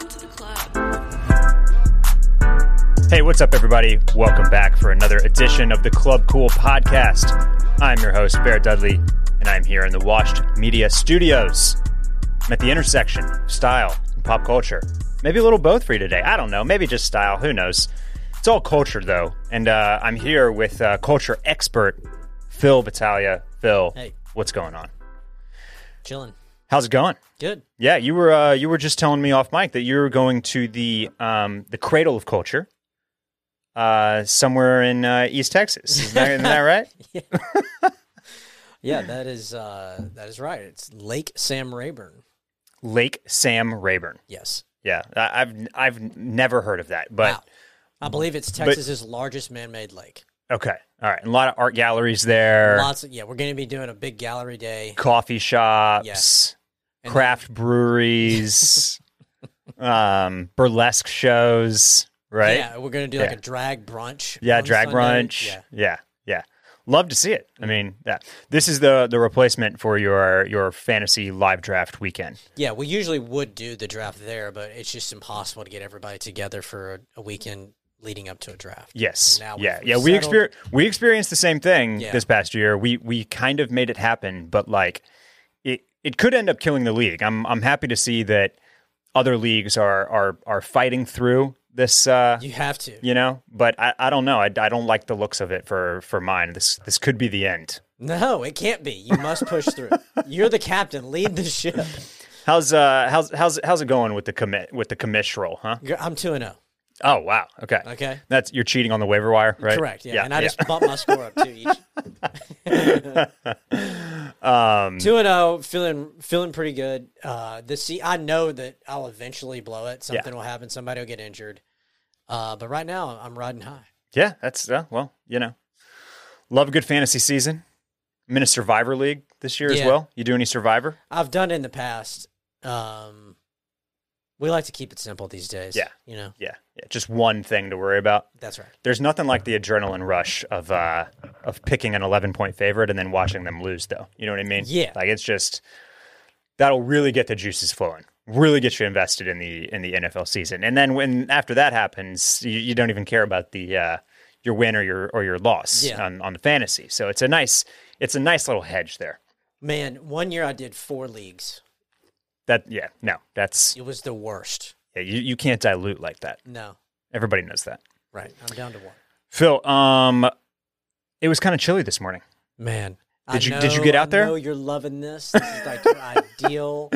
Welcome to the club. Hey, what's up, everybody? Welcome back for another edition of the Club Cool podcast. I'm your host, Bear Dudley, and I'm here in the Washed Media Studios. I'm at the intersection of style and pop culture. Maybe a little both for you today. I don't know. Maybe just style. Who knows? It's all culture, though. And uh, I'm here with uh, culture expert Phil Battaglia. Phil, Hey. what's going on? Chilling. How's it going? Good. Yeah, you were uh, you were just telling me off mic that you were going to the um, the cradle of culture, uh, somewhere in uh, East Texas. Is that, isn't that right? Yeah, yeah, that is uh, that is right. It's Lake Sam Rayburn. Lake Sam Rayburn. Yes. Yeah, I've I've never heard of that, but wow. I believe it's Texas's largest man-made lake. okay, all right. And A lot of art galleries there, Lots of yeah. We're going to be doing a big gallery day. coffee shops, Yes. And craft breweries, um, burlesque shows. Right? Yeah, we're going to do like Yeah. a drag brunch. Yeah, drag Sunday. brunch. Yeah. yeah, yeah. Love to see it. I mean, yeah. This is the the replacement for your your fantasy live draft weekend. Yeah, we usually would do the draft there, but it's just impossible to get everybody together for a, a weekend leading up to a draft. Yes. Yeah. Yeah. We settled- exper- we experienced the same thing Yeah. this past year. We we kind of made it happen, but like it it could end up killing the league. I'm I'm happy to see that other leagues are are are fighting through this uh You have to. you know, but I, I don't know. I, I don't like the looks of it for for mine. This this could be the end. No, it can't be. You must push through. You're the captain. Lead the ship. How's uh how's how's how's it going with the commit with the commish role, huh? I'm two and zero. Oh wow. Okay. Okay. That's you're cheating on the waiver wire, right? Correct. Yeah. and I just bumped my score up too. Each. um Two and zero, feeling feeling pretty good. Uh, the see, I know that I'll eventually blow it. Something will happen. Somebody will get injured. Uh, but right now, I'm riding high. yeah, that's uh, well, you know. Love a good fantasy season. I'm in a survivor league this year as well. You do any survivor? I've done it in the past. Um, we like to keep it simple these days. Yeah. You know, Yeah. Yeah. Just one thing to worry about. that's right. There's nothing like the adrenaline rush of uh of picking an 11 point favorite and then watching them lose though. You know what I mean? Yeah. Like it's just that'll really get the juices flowing. Really get you invested in the in the NFL season. And then when after that happens, you, you don't even care about the uh your win or your or your loss Yeah. on on the fantasy. So it's a nice it's a nice little hedge there. Man, one year I did four leagues. That yeah, no. That's It was the worst. yeah, you, you can't dilute like that. No. Everybody knows that. Right. I'm down to one. Phil, um it was kind of chilly this morning. Man. Did you- did you get out there? I know you're loving this. This is like ideal.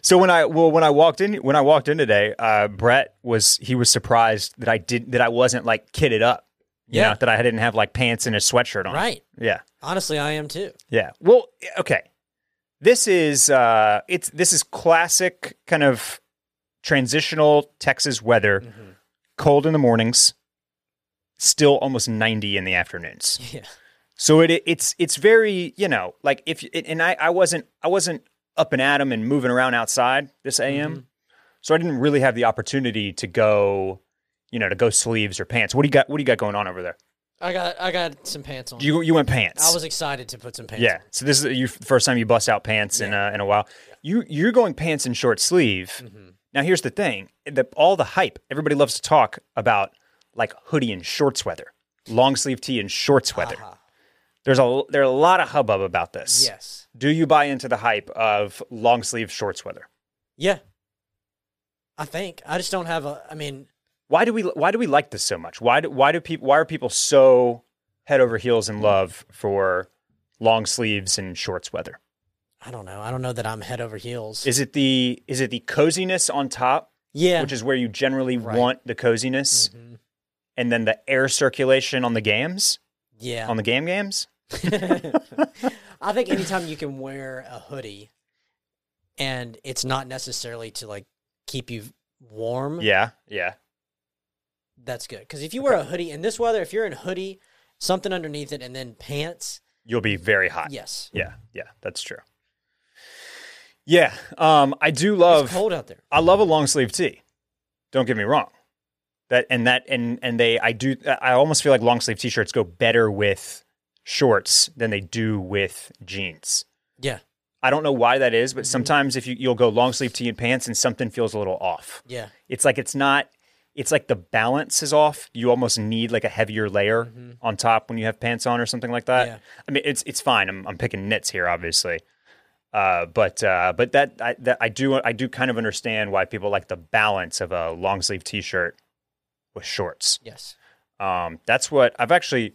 So when I well when I walked in when I walked in today, uh, Brett was he was surprised that I did that I wasn't like kitted up. You Yeah. know, that I didn't have like pants and a sweatshirt on. Right. Yeah. Honestly, I am too. Yeah. Well, okay. This is uh it's this is classic kind of transitional Texas weather. Mm-hmm. Cold in the mornings, still almost 90 in the afternoons. Yeah. So it it's it's very you know like if and I I wasn't I wasn't up and at 'em and moving around outside this AM, Mm-hmm. so I didn't really have the opportunity to go, you know, to go sleeves or pants. What do you got? What do you got going on over there? I got I got some pants on. You you went pants. I was excited to put some pants yeah. on. So this is your first time you bust out pants in a, in a while. You you're going pants and short sleeve. Mm-hmm. Now here's the thing: the, all the hype. Everybody loves to talk about like hoodie and shorts weather, long sleeve tee and shorts weather. Aha. There's a there's a lot of hubbub about this. Yes. Do you buy into the hype of long sleeve shorts weather? Yeah. I think I just don't have a. I mean, Why do we why do we like this so much? Why do why do people why are people so head over heels in love for long sleeves and shorts weather? I don't know. I don't know that I'm head over heels. Is it the is it the coziness on top, yeah. which is where you generally Right. want the coziness, Mhm. and then the air circulation on the games Yeah. on the game games? I think anytime you can wear a hoodie and it's not necessarily to like keep you warm, Yeah, yeah, that's good. Because if you wear a hoodie in this weather, if you're in a hoodie, something underneath it, and then pants, you'll be very hot. yes, yeah, yeah. That's true. Yeah, um, I do love. it's cold out there. I love a long sleeve tee. Don't get me wrong. That and that and and they I do I almost feel like long sleeve t-shirts go better with shorts than they do with jeans. Yeah, I don't know why that is, but Mm-hmm. sometimes if you you'll go long sleeve tee and pants and something feels a little off. Yeah. It's like it's not. It's like the balance is off. You almost need like a heavier layer on top when you have pants on or something like that. Mm-hmm. Yeah. I mean, it's it's fine. I'm I'm picking nits here, obviously. Uh, but uh, but that I that I do I do kind of understand why people like the balance of a long sleeve t shirt with shorts. Yes. Um, that's what I've actually,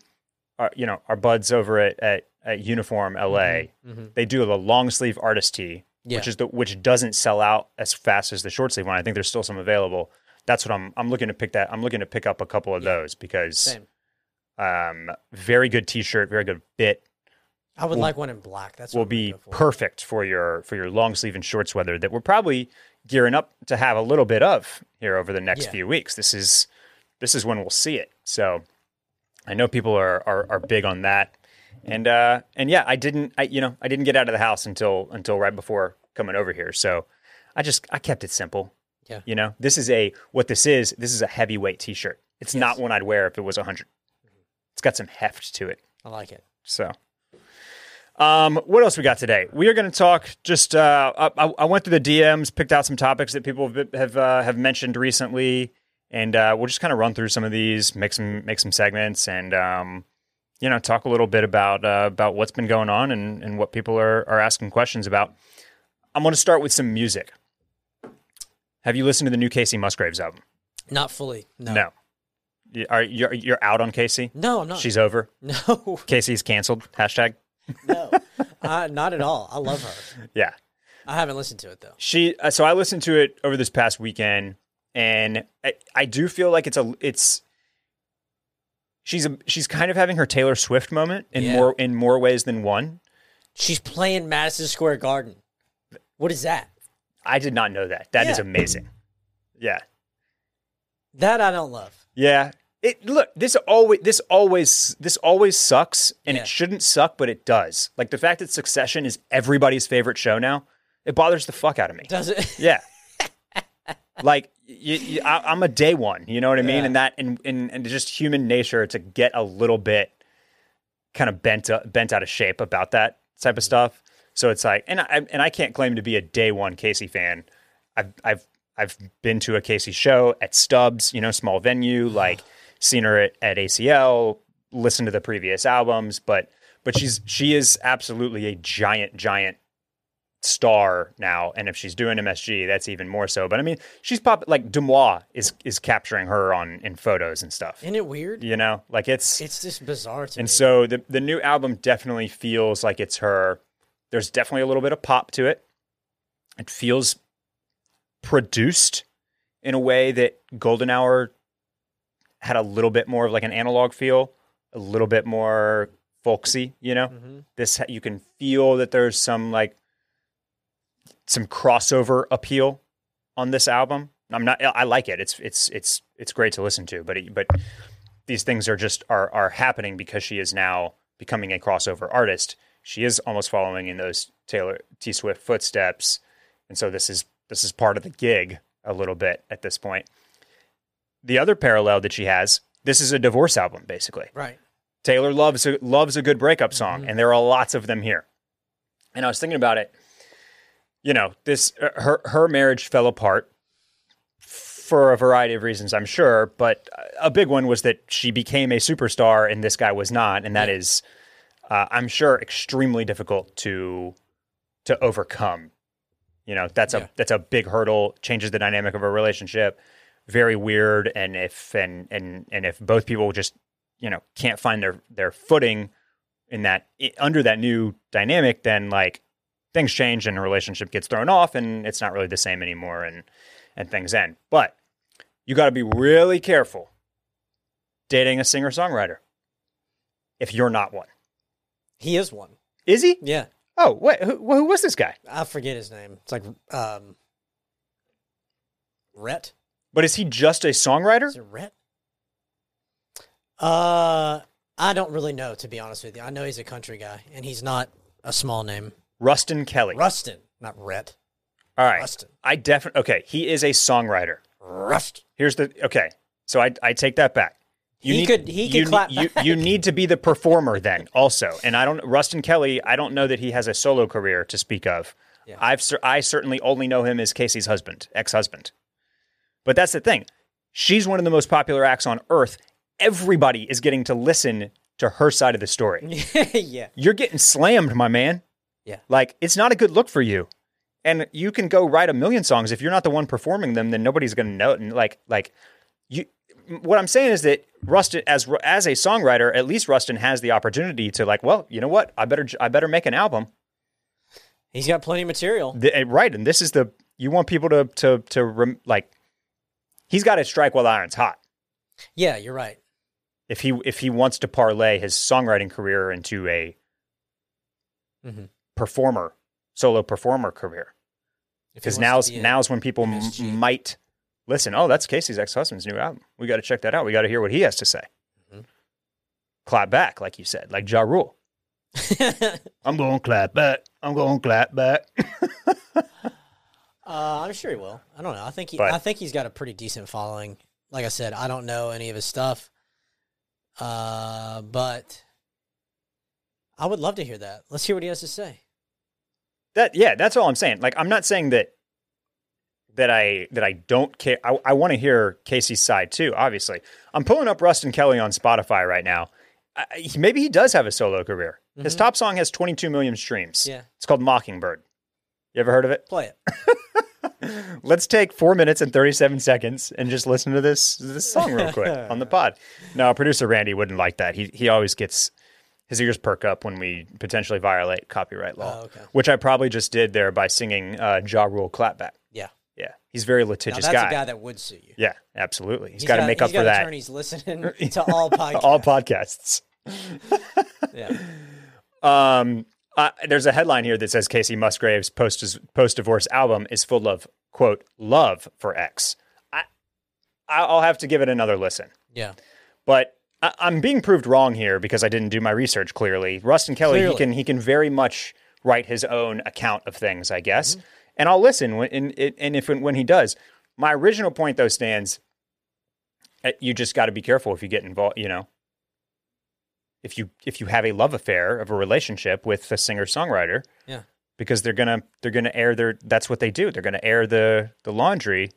uh, you know, our buds over at at, at Uniform LA, Mhm. they do the long sleeve artist tee, Yeah. which is the which doesn't sell out as fast as the short sleeve one. I think there's still some available. That's what I'm I'm looking to pick that. I'm looking to pick up a couple of those because Same. um, very good t-shirt, very good fit I would like one in black. That's will be for. perfect for your for your long sleeve and shorts weather that we're probably gearing up to have a little bit of here over the next Yeah. few weeks. This is this is when we'll see it. So I know people are are, are big on that. And uh and yeah, I didn't I you know, I didn't get out of the house until until right before coming over here. So I just I kept it simple. Yeah. You know, this is a what this is, this is a heavyweight t-shirt. It's Yes. not one I'd wear if it was 100. It's got some heft to it. I like it. So, um, what else we got today? We are going to talk. Just uh, I, I went through the DMs, picked out some topics that people have have, uh, have mentioned recently, and uh, we'll just kind of run through some of these, make some make some segments, and um, you know, talk a little bit about uh, about what's been going on and, and what people are are asking questions about. I'm going to start with some music. Have you listened to the new Kacey Musgraves album? Not fully. No. No. You- Are you're you're out on Kacey? No, I'm not. She's over. no. Kacey's canceled. Hashtag. No. uh, not at all. I love her. Yeah. I haven't listened to it though. She uh, so I listened to it over this past weekend, and I, I do feel like it's a it's she's a she's kind of having her Taylor Swift moment in Yeah. more in more ways than one. She's playing Madison Square Garden. What is that? I did not know that. That is Yeah. amazing. Yeah, That I don't love. yeah. It look this always this always this always sucks, and Yeah. it shouldn't suck, but it does. Like the fact that Succession is everybody's favorite show now, it bothers the fuck out of me. Does it? Yeah. like you, you, I, I'm a day one, you know what I mean, Yeah. and that and, and and just human nature to get a little bit kind of bent uh, bent out of shape about that type of stuff. So it's like, and I and I can't claim to be a day one Kacey fan. I've I've I've been to a Kacey show at Stubbs, you know, small venue, like seen her at, at ACL, listened to the previous albums, but but she's she is absolutely a giant giant star now and if she's doing MSG that's even more so but I mean she's pop like Demois is is capturing her on in photos and stuff Isn't it weird? you know like it's It's just bizarre to and me. so the the new album definitely feels like it's her there's definitely a little bit of pop to it it feels produced in a way that Golden Hour had a little bit more of like an analog feel a little bit more folksy you know Mhm. this you can feel that there's some like some crossover appeal on this album. I'm not I like it. It's it's it's it's great to listen to, but it, but these things are just are are happening because she is now becoming a crossover artist. She is almost following in those Taylor T Swift footsteps. And so this is this is part of the gig a little bit at this point. The other parallel that she has, this is a divorce album basically. Right. Taylor loves a, loves a good breakup song, Mhm. and there are lots of them here. And I was thinking about it. You know, this uh, her her marriage fell apart for a variety of reasons, I'm sure, but a big one was that she became a superstar and this guy was not, and that Yeah. is, uh, I'm sure, extremely difficult to to overcome. You know, that's Yeah. a that's a big hurdle. Changes the dynamic of a relationship. Very weird. And if and and and if both people just you know can't find their their footing in that under that new dynamic, then like things change and a relationship gets thrown off and it's not really the same anymore and and things end. But you got to be really careful dating a singer songwriter if you're not one. He is one. Is he? Yeah. Oh, wait, who, who was this guy? I forget his name. It's like um Rhett. But is he just a songwriter? Is it Rhett? Uh I don't really know to be honest with you. I know he's a country guy and he's not a small name. Ruston Kelly. Ruston, not Rhett. All right. Ruston. I definitely okay. He is a songwriter. Rust. Here's the okay. So I I take that back. You He need, could- he could you, clap you, you need to be the performer then also. And I don't Ruston Kelly, I don't know that he has a solo career to speak of. Yeah. I've cer- I certainly only know him as Kacey's husband, ex-husband. But that's the thing. She's one of the most popular acts on earth. Everybody is getting to listen to her side of the story. yeah. You're getting slammed, my man. Yeah. Like it's not a good look for you. And you can go write a million songs if you're not the one performing them, then nobody's going to know it. And like like you what I'm saying is that Ruston as as a songwriter, at least Ruston has the opportunity to like, well, you know what? I better I better make an album. He's got plenty of material. The- eh, right, and this is the you want people to to to rem, like he's got to strike while the iron's hot. Yeah, you're right. If he if he wants to parlay his songwriting career into a mm-hmm. performer, solo performer career. Because now's now's when people m- might listen. Oh, that's Kacey's ex husband's new album. We got to check that out. We got to hear what he has to say. Mhm. Clap back, like you said, like Ja Rule. I'm going to clap back. I'm going to clap back. Uh, I'm sure he will. I don't know. I think he, But- I think he's got a pretty decent following. Like I said, I don't know any of his stuff, uh, but I would love to hear that. Let's hear what he has to say. that yeah, that's all I'm saying. Like I'm not saying that that I that I don't care. I, I want to hear Kacey's side too. Obviously, I'm pulling up Ruston Kelly on Spotify right now. I, maybe he does have a solo career. His Mhm. top song has 22 million streams. Yeah, It's called Mockingbird. You ever heard of it? play it. Let's take four minutes and 37 seconds and just listen to this this song real quick on the pod. Now, producer Randy wouldn't like that. He he always gets his ears perk up when we potentially violate copyright law, Oh, okay. which I probably just did there by singing uh, Ja Rule clapback. Yeah, Yeah, he's a very now litigious that's guy. a guy that would sue you. yeah, absolutely. he's got to make he's up for that. Attorneys listening to all podcasts. All podcasts. yeah. Um, uh, there's a headline here that says Kacey Musgrave's post post divorce album is full of quote love for X. I I'll have to give it another listen, Yeah. but I, I'm being proved wrong here because I didn't do my research clearly. Ruston Kelly, he can he can very much write his own account of things, I guess, and I'll listen when and, and if when he does. My original point though stands. uh, You just got to be careful if you get involved. You know, if you if you have a love affair of a relationship with a singer songwriter, Yeah. because they're gonna they're gonna air their that's what they do. They're gonna air the the laundry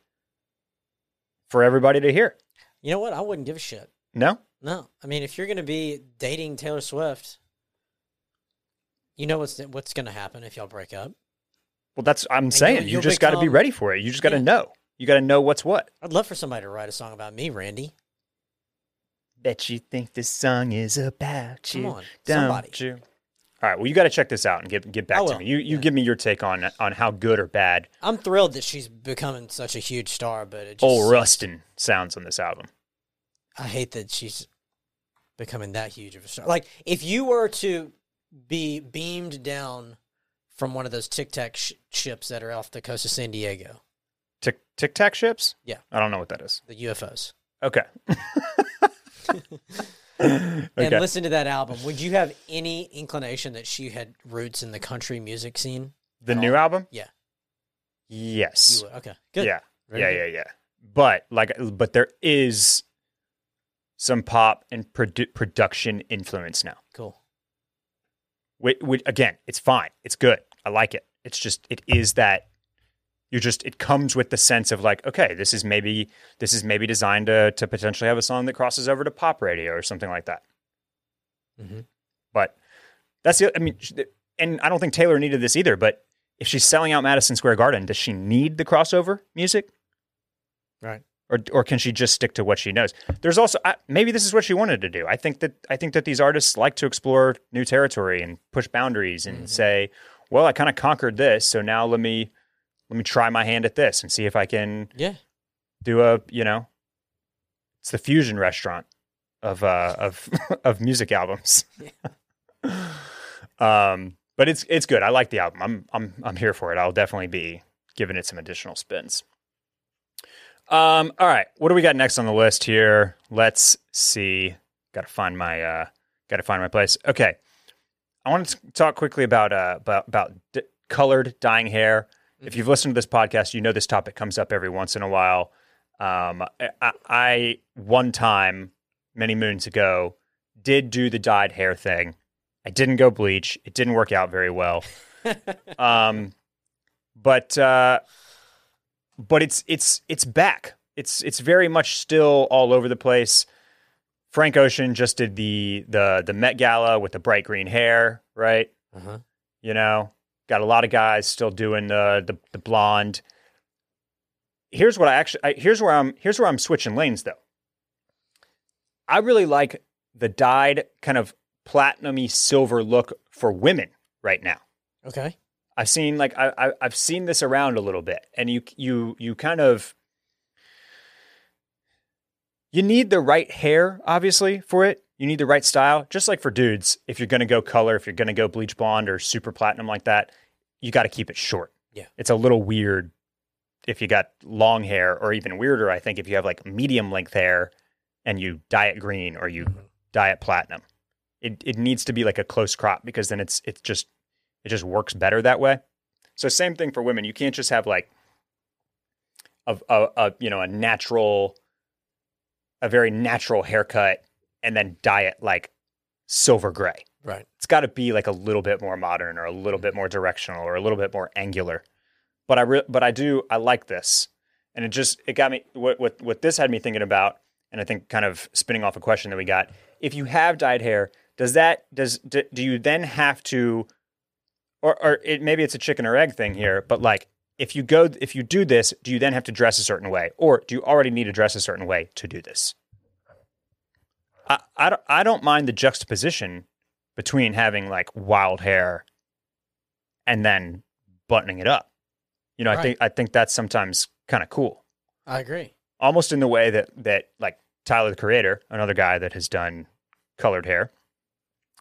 for everybody to hear. You know what? I wouldn't give a shit. No, No, I mean, if you're going to be dating Taylor Swift, you know what's what's going to happen if y'all break up. Well that's I'm you'll- saying you just got to be ready for it. You just got to Yeah. know. You got to know what's what. I'd love for somebody to write a song about me, Randy. Bet you think this song is about Come you. on, don't somebody. you? All right. Well, you got to check this out and get get back to me. You you yeah. give me your take on on how good or bad I'm thrilled that she's becoming such a huge star, but it just old Ruston sounds on this album. I hate that she's becoming that huge of a star. Like, if you were to be beamed down from one of those Tic Tac sh- ships that are off the coast of San Diego, Tic Tic Tac ships. Yeah. I don't know what that is. the UFOs, Okay. and listen to that album, would you have any inclination that she had roots in the country music scene? The new all? album? Yeah. Yes. Okay, good. Yeah. Very yeah, good. yeah, yeah. But like, but there is some pop and produ- production influence now. Cool. Which, which, again, it's fine. It's good. I like it. It's just it is that you're just it comes with the sense of like, okay, this is maybe this is maybe designed to to potentially have a song that crosses over to pop radio or something like that. Mhm. But that's the. I mean, and I don't think Taylor needed this either. But if she's selling out Madison Square Garden, does she need the crossover music? Right. or or can she just stick to what she knows? There's also I, maybe this is what she wanted to do. I think that I think that these artists like to explore new territory and push boundaries and say, well, I kind of conquered this, so now let me let me try my hand at this and see if I can Yeah. do a you know, it's the fusion restaurant of uh of of music albums. um, but it's it's good. I like the album. I'm I'm I'm here for it. I'll definitely be giving it some additional spins. Um, all right, what do we got next on the list here? Let's see. Got to find my uh, got to find my place. Okay, I want to talk quickly about uh, about about d- colored dyeing hair. If you've listened to this podcast, you know this topic comes up every once in a while. Um, I, I one time many moons ago did do the dyed hair thing. I didn't go bleach. It didn't work out very well. um, but uh, but it's it's it's back. It's it's very much still all over the place. Frank Ocean just did the the the Met Gala with the bright green hair, right? Uh-huh. You know, got a lot of guys still doing the the, the blonde. Here's what I actually I, here's where I'm here's where I'm switching lanes though. I really like the dyed kind of platinumy silver look for women right now. Okay. I've seen like I, I I've seen this around a little bit, and you you you kind of you need the right hair, obviously, for it. You need the right style, just like for dudes. If you're going to go color, if you're going to go bleach blonde or super platinum like that, you got to keep it short. Yeah. it's a little weird if you got long hair, or even weirder, I think, if you have like medium length hair and you dye it green or you Mhm. dye it platinum. It it needs to be like a close crop because then it's it's just it just works better that way. So same thing for women. You can't just have like a, a, a you know a natural, a very natural haircut and then dye it like silver gray. Right. It's got to be like a little bit more modern or a little mm-hmm. bit more directional or a little bit more angular. But I re- but I do I like this, and it just it got me what what what this had me thinking about, and I think kind of spinning off a question that we got. If you have dyed hair, does that does do, do you then have to, or or it, maybe it's a chicken or egg thing here, but like if you go if you do this, do you then have to dress a certain way, or do you already need to dress a certain way to do this? I I don't, I don't mind the juxtaposition between having like wild hair and then buttoning it up. You know, I think I think that's sometimes kind of cool. I agree. Almost in the way that that like Tyler the Creator, another guy that has done colored hair,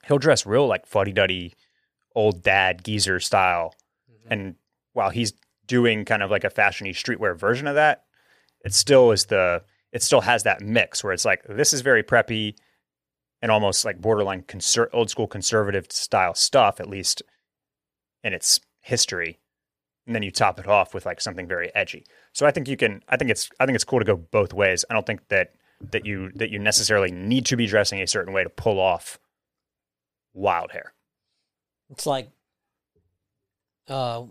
he'll dress real like fuddy duddy old dad geezer style. Mhm. And while he's doing kind of like a fashiony streetwear version of that, it still is the it still has that mix where it's like this is very preppy and almost like borderline conser- old school conservative style stuff, at least in its history. And then you top it off with like something very edgy. So I think you can. I think it's. I think it's cool to go both ways. I don't think that that you that you necessarily need to be dressing a certain way to pull off wild hair. It's like uh,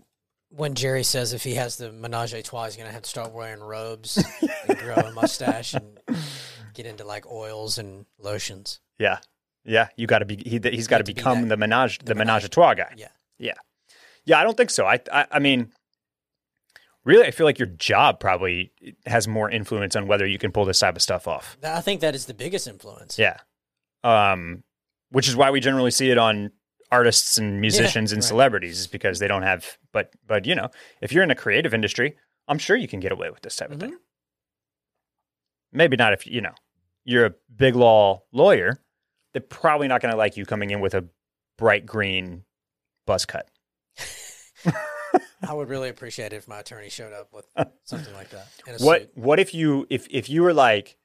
when Jerry says if he has the menage a trois, he's gonna have to start wearing robes and grow a mustache and get into like oils and lotions. Yeah, yeah. You got to be. He, he's got to be become that- the menage, the, the menage menage- a trois guy. Yeah. Yeah, yeah. I don't think so. I, I, I mean, really, I feel like your job probably has more influence on whether you can pull this type of stuff off. I think that is the biggest influence. Yeah. Um, which is why we generally see it on artists and musicians and right. celebrities is because they don't have. But, but you know, if you're in a creative industry, I'm sure you can get away with this type of thing. Mhm. Maybe not if you know you're a big law lawyer. They're probably not going to like you coming in with a bright green buzz cut. I would really appreciate it if my attorney showed up with something like that. In a What suit. what if you if if you were like,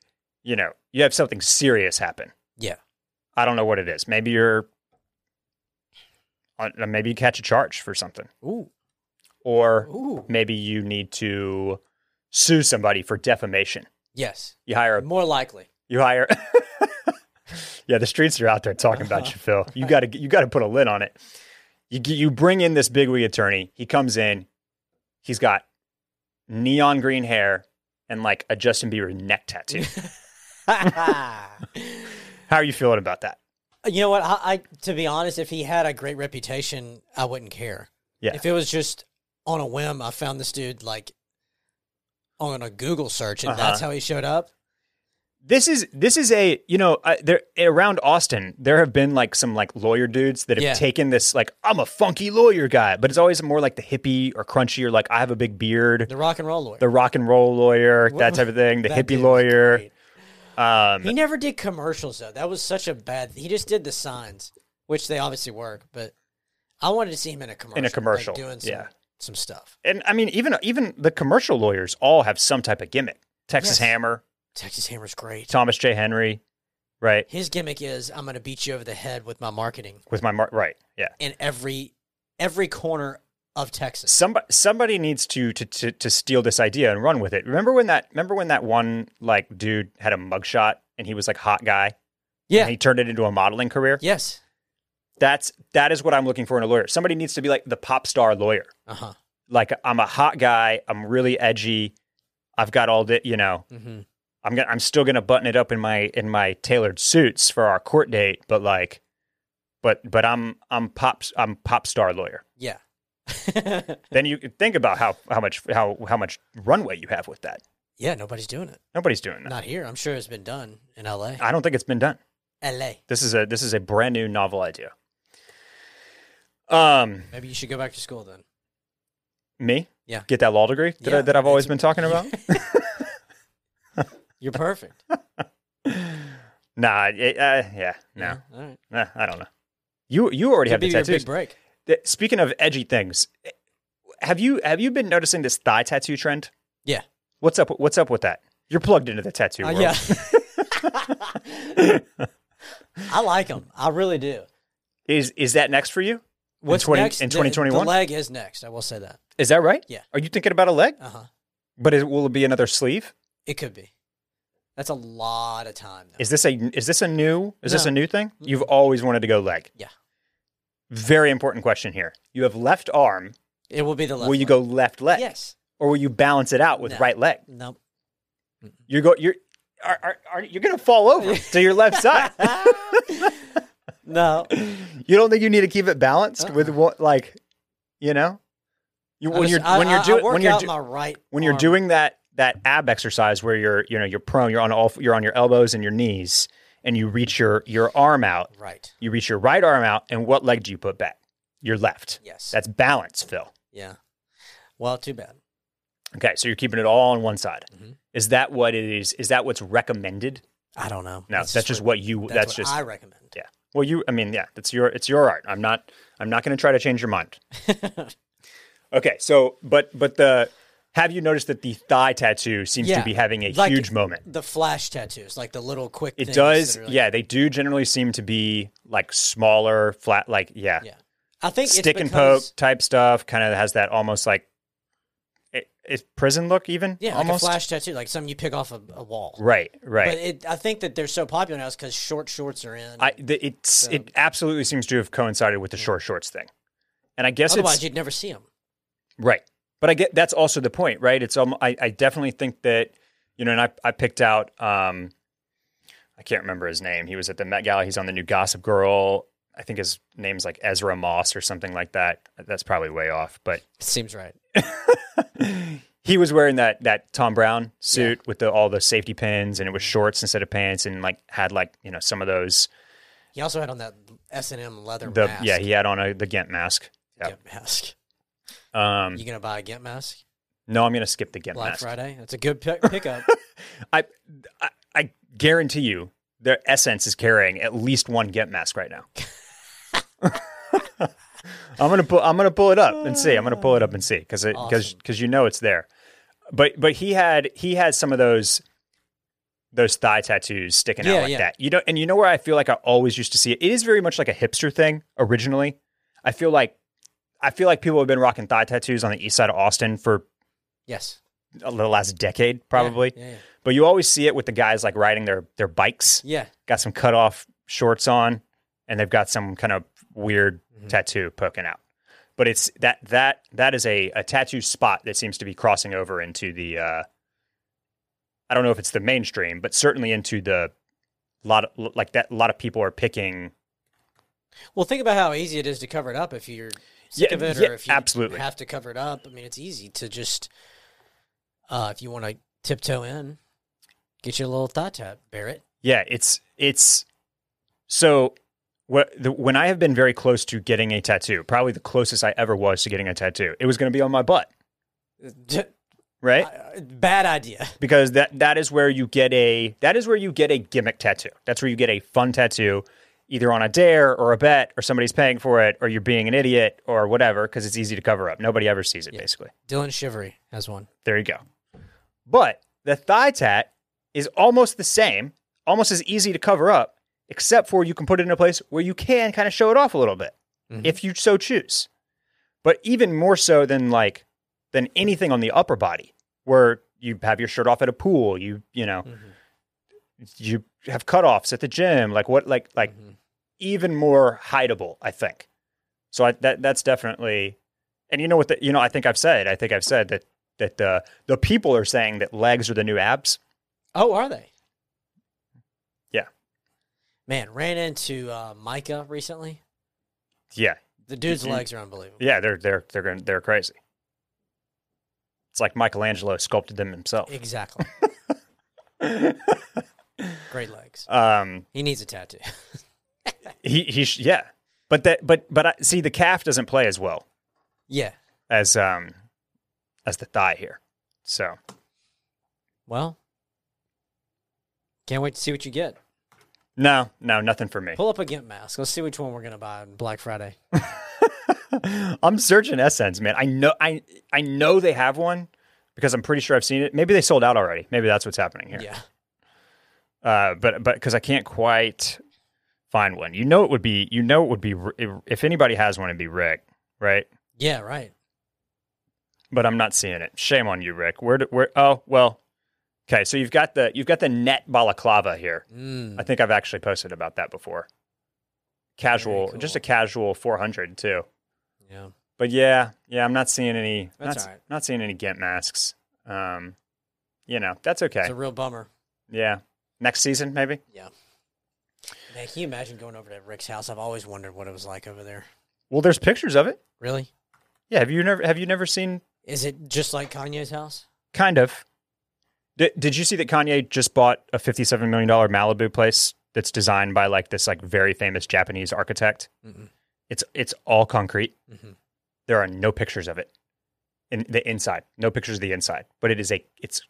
you know, you have something serious happen. Yeah. I don't know what it is. Maybe you're uh, maybe you catch a charge for something. Ooh, Or ooh, maybe you need to sue somebody for defamation. yes, You hire a more likely. you hire Yeah, the streets are out there talking about you, Phil. You got to you got to put a lid on it. You you bring in this bigwig attorney. He comes in. He's got neon green hair and like a Justin Bieber neck tattoo. How are you feeling about that? You know what? I, I to be honest, if he had a great reputation, I wouldn't care. Yeah. If it was just on a whim, I found this dude like on a Google search, and Uh-huh. that's how he showed up. This is this is a you know I, there around Austin there have been like some like lawyer dudes that have Yeah. taken this like I'm a funky lawyer guy, but it's always more like the hippie or crunchy or like I have a big beard, The rock and roll lawyer. the rock and roll lawyer, that type of thing, the hippie lawyer. Um, He never did commercials though. That was such a bad. He just did the signs, which they obviously work. But I wanted to see him in a commercial. In a commercial, doing some, yeah. some stuff. and I mean even even the commercial lawyers all have some type of gimmick. Texas Yes. Hammer, Texas Hammer's great. Thomas J Henry, right? His gimmick is I'm going to beat you over the head with my marketing With my mar- right, yeah. in every every corner of Texas. Somebody somebody needs to, to to to steal this idea and run with it. Remember when that remember when that one like dude had a mugshot and he was like hot guy. Yeah. And he turned it into a modeling career. yes. That's that is what I'm looking for in a lawyer. Somebody needs to be like the pop star lawyer. Uh huh. Like I'm a hot guy. I'm really edgy. I've got all the you know. hmm I'm gonna I'm still gonna button it up in my in my tailored suits for our court date, but like, but but I'm I'm pop I'm pop star lawyer. Yeah. Then you think about how how much how how much runway you have with that. yeah. Nobody's doing it. Nobody's doing that. Not here. I'm sure it's been done in L.A. I don't think it's been done. L.A. This is a this is a brand new novel idea. Um, Maybe you should go back to school then. me, Yeah. get that law degree that, I, that I've always been talking about. You're perfect. nah, it, uh, yeah, no, Yeah, All right. Nah, I don't know. You you already Could have the tattoos. big break. Speaking of edgy things, have you have you been noticing this thigh tattoo trend? Yeah. What's up? What's up with that? You're plugged into the tattoo Uh, world. yeah. I like them. I really do. Is is that next for you? What's 20 next? in 2021? The leg is next. I will say that. Is that right? Yeah. Are you thinking about a leg? Uh huh. But is, will it be another sleeve? It could be. That's a lot of time. Though. Is this a is this a new is this a new thing? You've always wanted to go leg. Yeah. Very important question here. You have left arm. It will be the left. will you go left leg, Yes. or will you balance it out with No. right leg? Nope. You go. You're are, are, are you're gonna fall over to your left side. no. You don't think you need to keep it balanced with Uh-uh. what, like, you know, you when just- you're I- when you're doing when you're do- my right when you're doing that that ab exercise where you're you know you're prone, you're on all you're on your elbows and your knees, and you reach your your arm out. right. You reach your right arm out, and what leg do you put back? Your left. Yes. That's balance, Phil. yeah. Well, too bad. Okay, so you're keeping it all on one side. Mhm. Is that what it is? Is that what's recommended? I don't know. No, that's, just what you. That's, That's, what just I recommend. yeah. Well, you. I mean, yeah. That's your. It's your art. I'm not. I'm not going to try to change your mind. Okay, so but but the have you noticed that the thigh tattoo seems to be having a like- huge moment? the flash tattoos, like the little quick. It does, like- yeah. They do generally seem to be like smaller, flat, like yeah, Yeah. I think it's stick and poke type stuff. Kind of has that almost like it, it's prison look, even Yeah, almost. like a flash tattoo, like something you pick off a, a wall. Right, right. But it, I think that they're so popular now is because short shorts are in. I the, it's it absolutely seems to have coincided with the short shorts thing, and I guess Otherwise, you'd never see them. Right. But I get that's also the point, right? It's um, I, I definitely think that you know, and I I picked out um I can't remember his name. He was at the Met Gala. He's on the new Gossip Girl. I think his name's like Ezra Moss or something like that. That's probably way off, but Seems right. he was wearing that that Thom Browne suit with the all the safety pins, and it was shorts instead of pants, and like had like you know some of those. He also had on that S and M leather The mask. yeah, he had on a the Gimp mask. Yep. Gimp mask. Um, You gonna buy a Gimp mask? no, I'm gonna skip the Gimp Black mask. Friday. That's a good pick- pickup. I, I I guarantee you, their SSENSE is carrying at least one Get mask right now. I'm gonna pull. I'm gonna pull it up and see. I'm gonna pull it up and see because because Awesome. you know it's there. But but he had he had some of those those thigh tattoos sticking Yeah, out like yeah. that. You know, and you know where I feel like I always used to see it. It is very much like a hipster thing originally. I feel like I feel like people have been rocking thigh tattoos on the east side of Austin for yes. the last decade, probably. Yeah. Yeah. But you always see it with the guys like riding their their bikes, yeah. got some cut off shorts on, and they've got some kind of weird Mhm. tattoo poking out. But it's that that that is a, a tattoo spot that seems to be crossing over into the uh I don't know if it's the mainstream, but certainly into the lot of like that a lot of people are picking Well, think about how easy it is to cover it up if you're sick Yeah, of it, yeah, or if you absolutely. have to cover it up. I mean, it's easy to just uh, if you want to tiptoe in, get you a little thought tap, Barrett. Yeah, it's it's so what the, when I have been very close to getting a tattoo, probably the closest I ever was to getting a tattoo, it was going to be on my butt, right? Uh, Bad idea. because that that is where you get a that is where you get a gimmick tattoo. That's where you get a fun tattoo, either on a dare or a bet, or somebody's paying for it, or you're being an idiot or whatever, because it's easy to cover up. Nobody ever sees it, Yeah. basically. Dylan Shivery has one. There you go. But the thigh tat is almost the same, almost as easy to cover up, except for you can put it in a place where you can kind of show it off a little bit, Mhm. if you so choose. But even more so than like than anything on the upper body, where you have your shirt off at a pool, you you know, Mhm. you have cutoffs at the gym. Like what? Like like Mhm. even more hideable. I think. So I, that that's definitely. And you know what? The, you know, I think I've said. I think I've said that that uh, the people are saying that legs are the new abs. Oh, are they? Yeah. Man, ran into uh, Micah recently. Yeah, The dude's Mhm. legs are unbelievable. yeah, they're they're they're going they're crazy. It's like Michelangelo sculpted them himself. Exactly. Great legs. um, He needs a tattoo. he he sh- yeah, but that but but I, see the calf doesn't play as well yeah. as um as the thigh here. So Well, can't wait to see what you get. no, no, nothing for me. Pull up a Gimp mask. Let's see which one we're gonna buy on Black Friday. I'm searching SSENSE, man. I know I I know they have one because I'm pretty sure I've seen it. Maybe they sold out already. Maybe that's what's happening here. Yeah. Uh, but but because I can't quite find one. You know it would be. You know it would be. If anybody has one, it'd be Rick, right? Yeah. Right. But I'm not seeing it. Shame on you, Rick. Where? do- Where? Oh well. Okay, so you've got the you've got the net balaclava here. Mm. I think I've actually posted about that before. Casual, Very just a casual 400 too. Yeah. But yeah, yeah, I'm not seeing any. That's not, all right. not seeing any Gimp masks. Um, you know, that's okay. It's a real bummer. yeah, next season maybe. Yeah. Man, can you imagine going over to Rick's house? I've always wondered what it was like over there. Well, there's pictures of it. Really? Yeah, have you never have you never seen? Is it just like Kanye's house? Kind of. Did, did you see that Kanye just bought a $57 million Malibu place that's designed by like this like very famous Japanese architect? Mm-mm. It's it's all concrete. Mhm. There are no pictures of it in the inside. No pictures of the inside, but it is a it's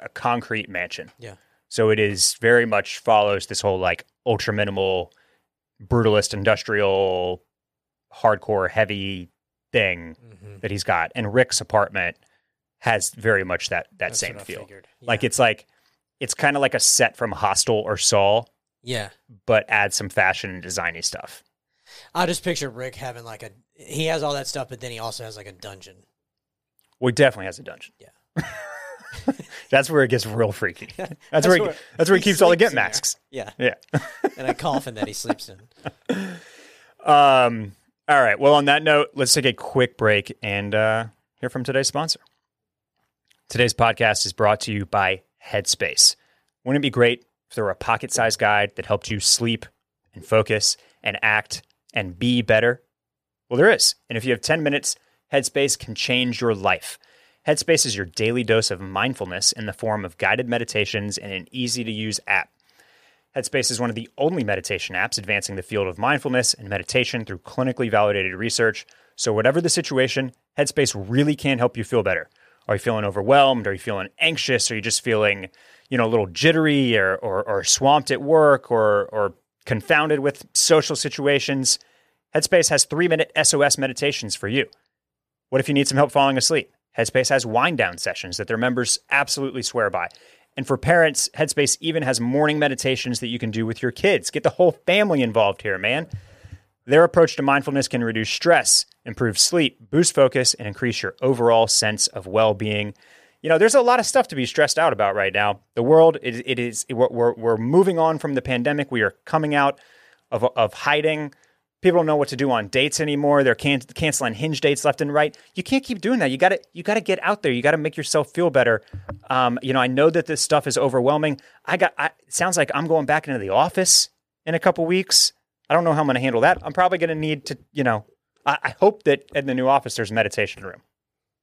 a concrete mansion. Yeah. So it is very much follows this whole like ultra minimal, brutalist, industrial, hardcore, heavy thing Mm-hmm. that he's got. And Rick's apartment has very much that that same feel. Figured. Like it's like it's kind of like a set from Hostel or Saw, yeah. but add some fashion and designy stuff. I just picture Rick having like a. He has all that stuff, but then he also has like a dungeon. Well, he definitely has a dungeon. Yeah. That's where it gets real freaky. That's, That's where, he, where that's where he, he keeps all the get in there. masks. Yeah, Yeah. and a coffin that he sleeps in. Um. All right. Well, on that note, let's take a quick break and uh, hear from today's sponsor. Today's podcast is brought to you by Headspace. Wouldn't it be great if there were a pocket-sized guide that helped you sleep and focus and act and be better? Well, there is. And if you have 10 minutes, Headspace can change your life. Headspace is your daily dose of mindfulness in the form of guided meditations and an easy to use app. Headspace is one of the only meditation apps advancing the field of mindfulness and meditation through clinically validated research. So, whatever the situation, Headspace really can help you feel better. Are you feeling overwhelmed? Are you feeling anxious? Are you just feeling, you know, a little jittery or, or, or swamped at work or, or confounded with social situations? Headspace has three minute SOS meditations for you. What if you need some help falling asleep? Headspace has wind down sessions that their members absolutely swear by. And for parents, Headspace even has morning meditations that you can do with your kids. Get the whole family involved here, man. Their approach to mindfulness can reduce stress, improve sleep, boost focus, and increase your overall sense of well being. You know, there's a lot of stuff to be stressed out about right now. The world, it, it is, we're, we're, we're moving on from the pandemic. We are coming out of, of hiding. People don't know what to do on dates anymore. They're can- canceling hinge dates left and right. You can't keep doing that. You got to you got to get out there. You got to make yourself feel better. Um, you know, I know that this stuff is overwhelming. I got. I, it sounds like I'm going back into the office in a couple weeks. I don't know how I'm going to handle that. I'm probably going to need to. You know, I, I hope that in the new office there's a meditation room,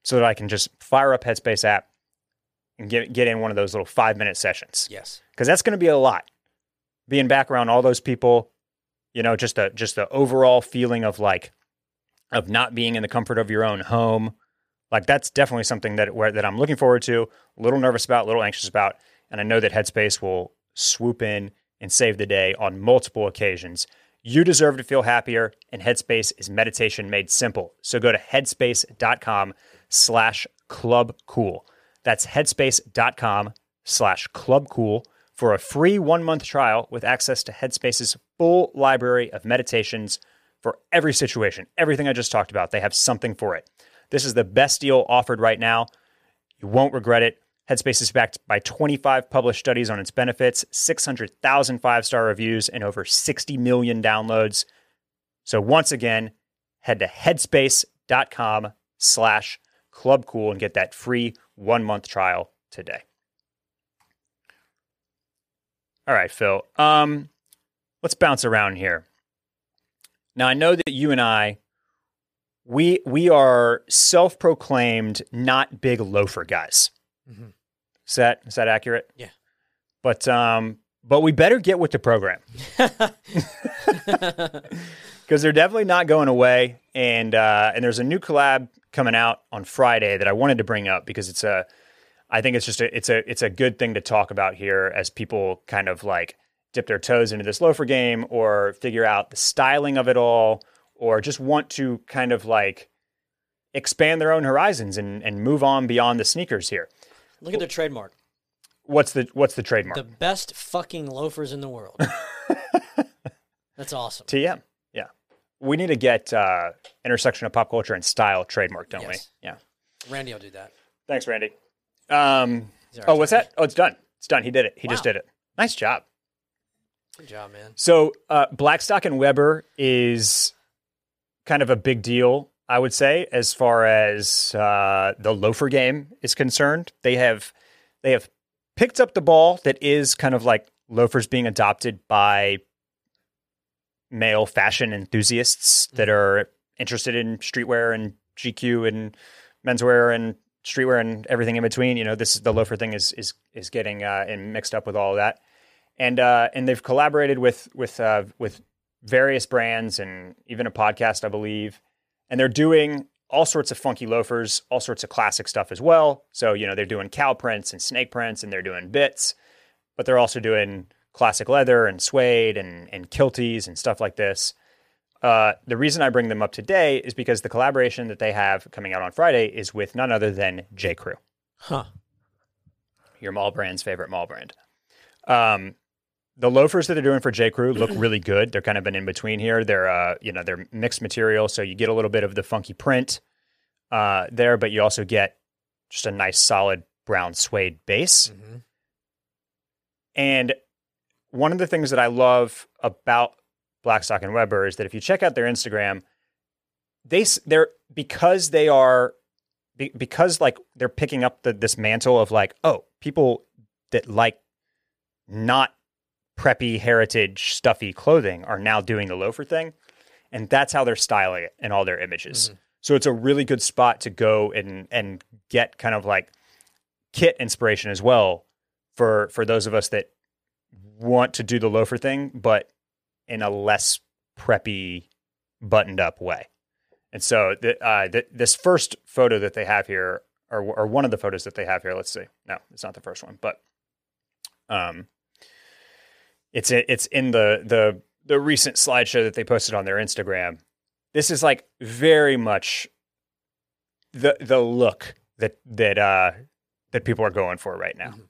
so that I can just fire up Headspace app and get get in one of those little five minute sessions Yes. because that's going to be a lot. Being back around all those people, you know, just the just the overall feeling of like of not being in the comfort of your own home. Like that's definitely something that where that I'm looking forward to, a little nervous about, a little anxious about, and I know that Headspace will swoop in and save the day on multiple occasions. You deserve to feel happier, and Headspace is meditation made simple. So go to headspace.com slash club cool. That's headspace.com slash club cool for a free one month trial with access to Headspace's full library of meditations for every situation. Everything I just talked about, they have something for it. This is the best deal offered right now. You won't regret it. Headspace is backed by 25 published studies on its benefits, 600,000 five star reviews, and over 60 million downloads. So once again, head to headspace.com slash clubcool and get that free one month trial today. All right, Phil. Um, let's bounce around here. Now I know that you and I we we are self-proclaimed not big loafer guys. Mhm. Is that is that accurate? Yeah. But um but we better get with the program because they're definitely not going away. And uh, and there's a new collab coming out on Friday that I wanted to bring up because it's a, I think it's just a it's a it's a good thing to talk about here as people kind of like dip their toes into this loafer game or figure out the styling of it all or just want to kind of like expand their own horizons and and move on beyond the sneakers here. Look at their trademark. What's the what's the trademark? The best fucking loafers in the world. That's awesome. TM. Yeah. We need to get uh, intersection of pop culture and style trademark, don't Yes. we? Yeah. Randy will do that. Thanks, Randy. Um, oh, what's that? Oh, it's done. It's done. He did it. He just did it. Nice job. Good job, man. So, uh, Blackstock and Weber is kind of a big deal, I would say, as far as uh, the loafer game is concerned. They have they have picked up the ball that is kind of like loafers being adopted by male fashion enthusiasts that are interested in streetwear and GQ and menswear and streetwear and everything in between. You know, this the loafer thing is is is getting uh, and mixed up with all of that and uh, and they've collaborated with with uh, with various brands and even a podcast, I believe. And they're doing all sorts of funky loafers, all sorts of classic stuff as well. So you know they're doing cow prints and snake prints, and they're doing bits, but they're also doing classic leather and suede and and kilties and stuff like this. Uh, the reason I bring them up today is because the collaboration that they have coming out on Friday is with none other than J. Crew Huh. your mall brand's favorite mall brand. Um, the loafers that they're doing for J. Crew look really good. They're kind of an in between here. They're uh, you know, they're mixed material, so you get a little bit of the funky print uh, there, but you also get just a nice solid brown suede base. hmm And one of the things that I love about Blackstock and Weber is that if you check out their Instagram, they they're because they are be- because like they're picking up the, this mantle of like oh people that like not preppy heritage stuffy clothing are now doing the loafer thing and that's how they're styling it in all their images. Mhm. so it's a really good spot to go and and get kind of like kit inspiration as well for for those of us that want to do the loafer thing but in a less preppy buttoned up way. And so the, uh, th this first photo that they have here or, or one of the photos that they have here let's see. No it's not the first one but um it's it's in the the the recent slideshow that they posted on their Instagram. This is like very much the the look that that uh that people are going for right now. Mhm.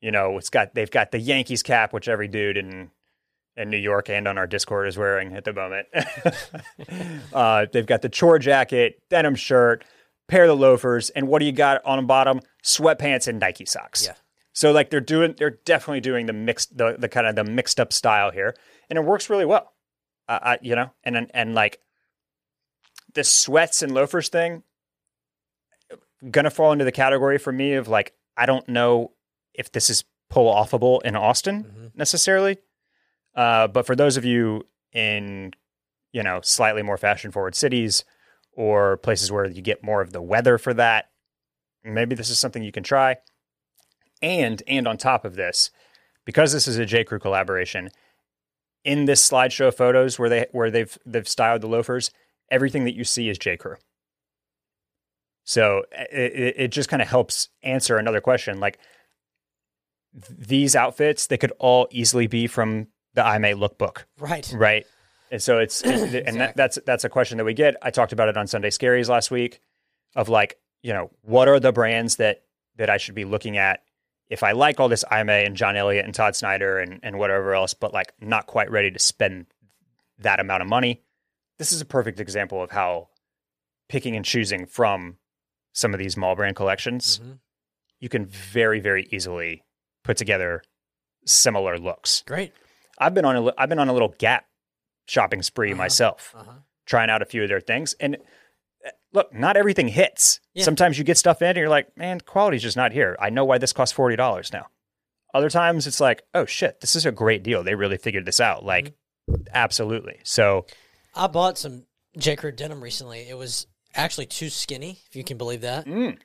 You know, it's got they've got the Yankees cap, which every dude in in New York and on our Discord is wearing at the moment. uh, they've got the chore jacket, denim shirt, pair of the loafers, and what do you got on the bottom? Sweatpants and Nike socks. Yeah. So like they're doing, they're definitely doing the mixed, the, the kind of the mixed up style here, and it works really well. Uh, I, you know, and and, and like the sweats and loafers thing, gonna fall into the category for me of like I don't know if this is pull offable in Austin Mhm. necessarily, uh, but for those of you in you know slightly more fashion forward cities or places where you get more of the weather for that, maybe this is something you can try. And and on top of this, because this is a J Crew collaboration, in this slideshow of photos where they where they've they've styled the loafers, everything that you see is J Crew. So it, it, just kind of helps answer another question. Like these outfits, they could all easily be from the Aimé lookbook, Right. right? And so it's and that, that's that's a question that we get. I talked about it on Sunday Scaries last week, of like you know what are the brands that that I should be looking at if I like all this Aimé and John Elliott and Todd Snyder and and whatever else, but like not quite ready to spend that amount of money. This is a perfect example of how picking and choosing from some of these mall brand collections Mhm. you can very very easily put together similar looks. Great. I've been on a I've been on a little Gap shopping spree Uh-huh. myself, Uh huh. trying out a few of their things. And look, not everything hits. Yeah. Sometimes you get stuff in and you're like, man, quality's just not here. I know why this costs forty dollars now. Other times it's like, oh shit, this is a great deal. They really figured this out. Like, Mm-hmm. absolutely. So I bought some J. Crew denim recently. It was actually too skinny, if you can believe that, mm,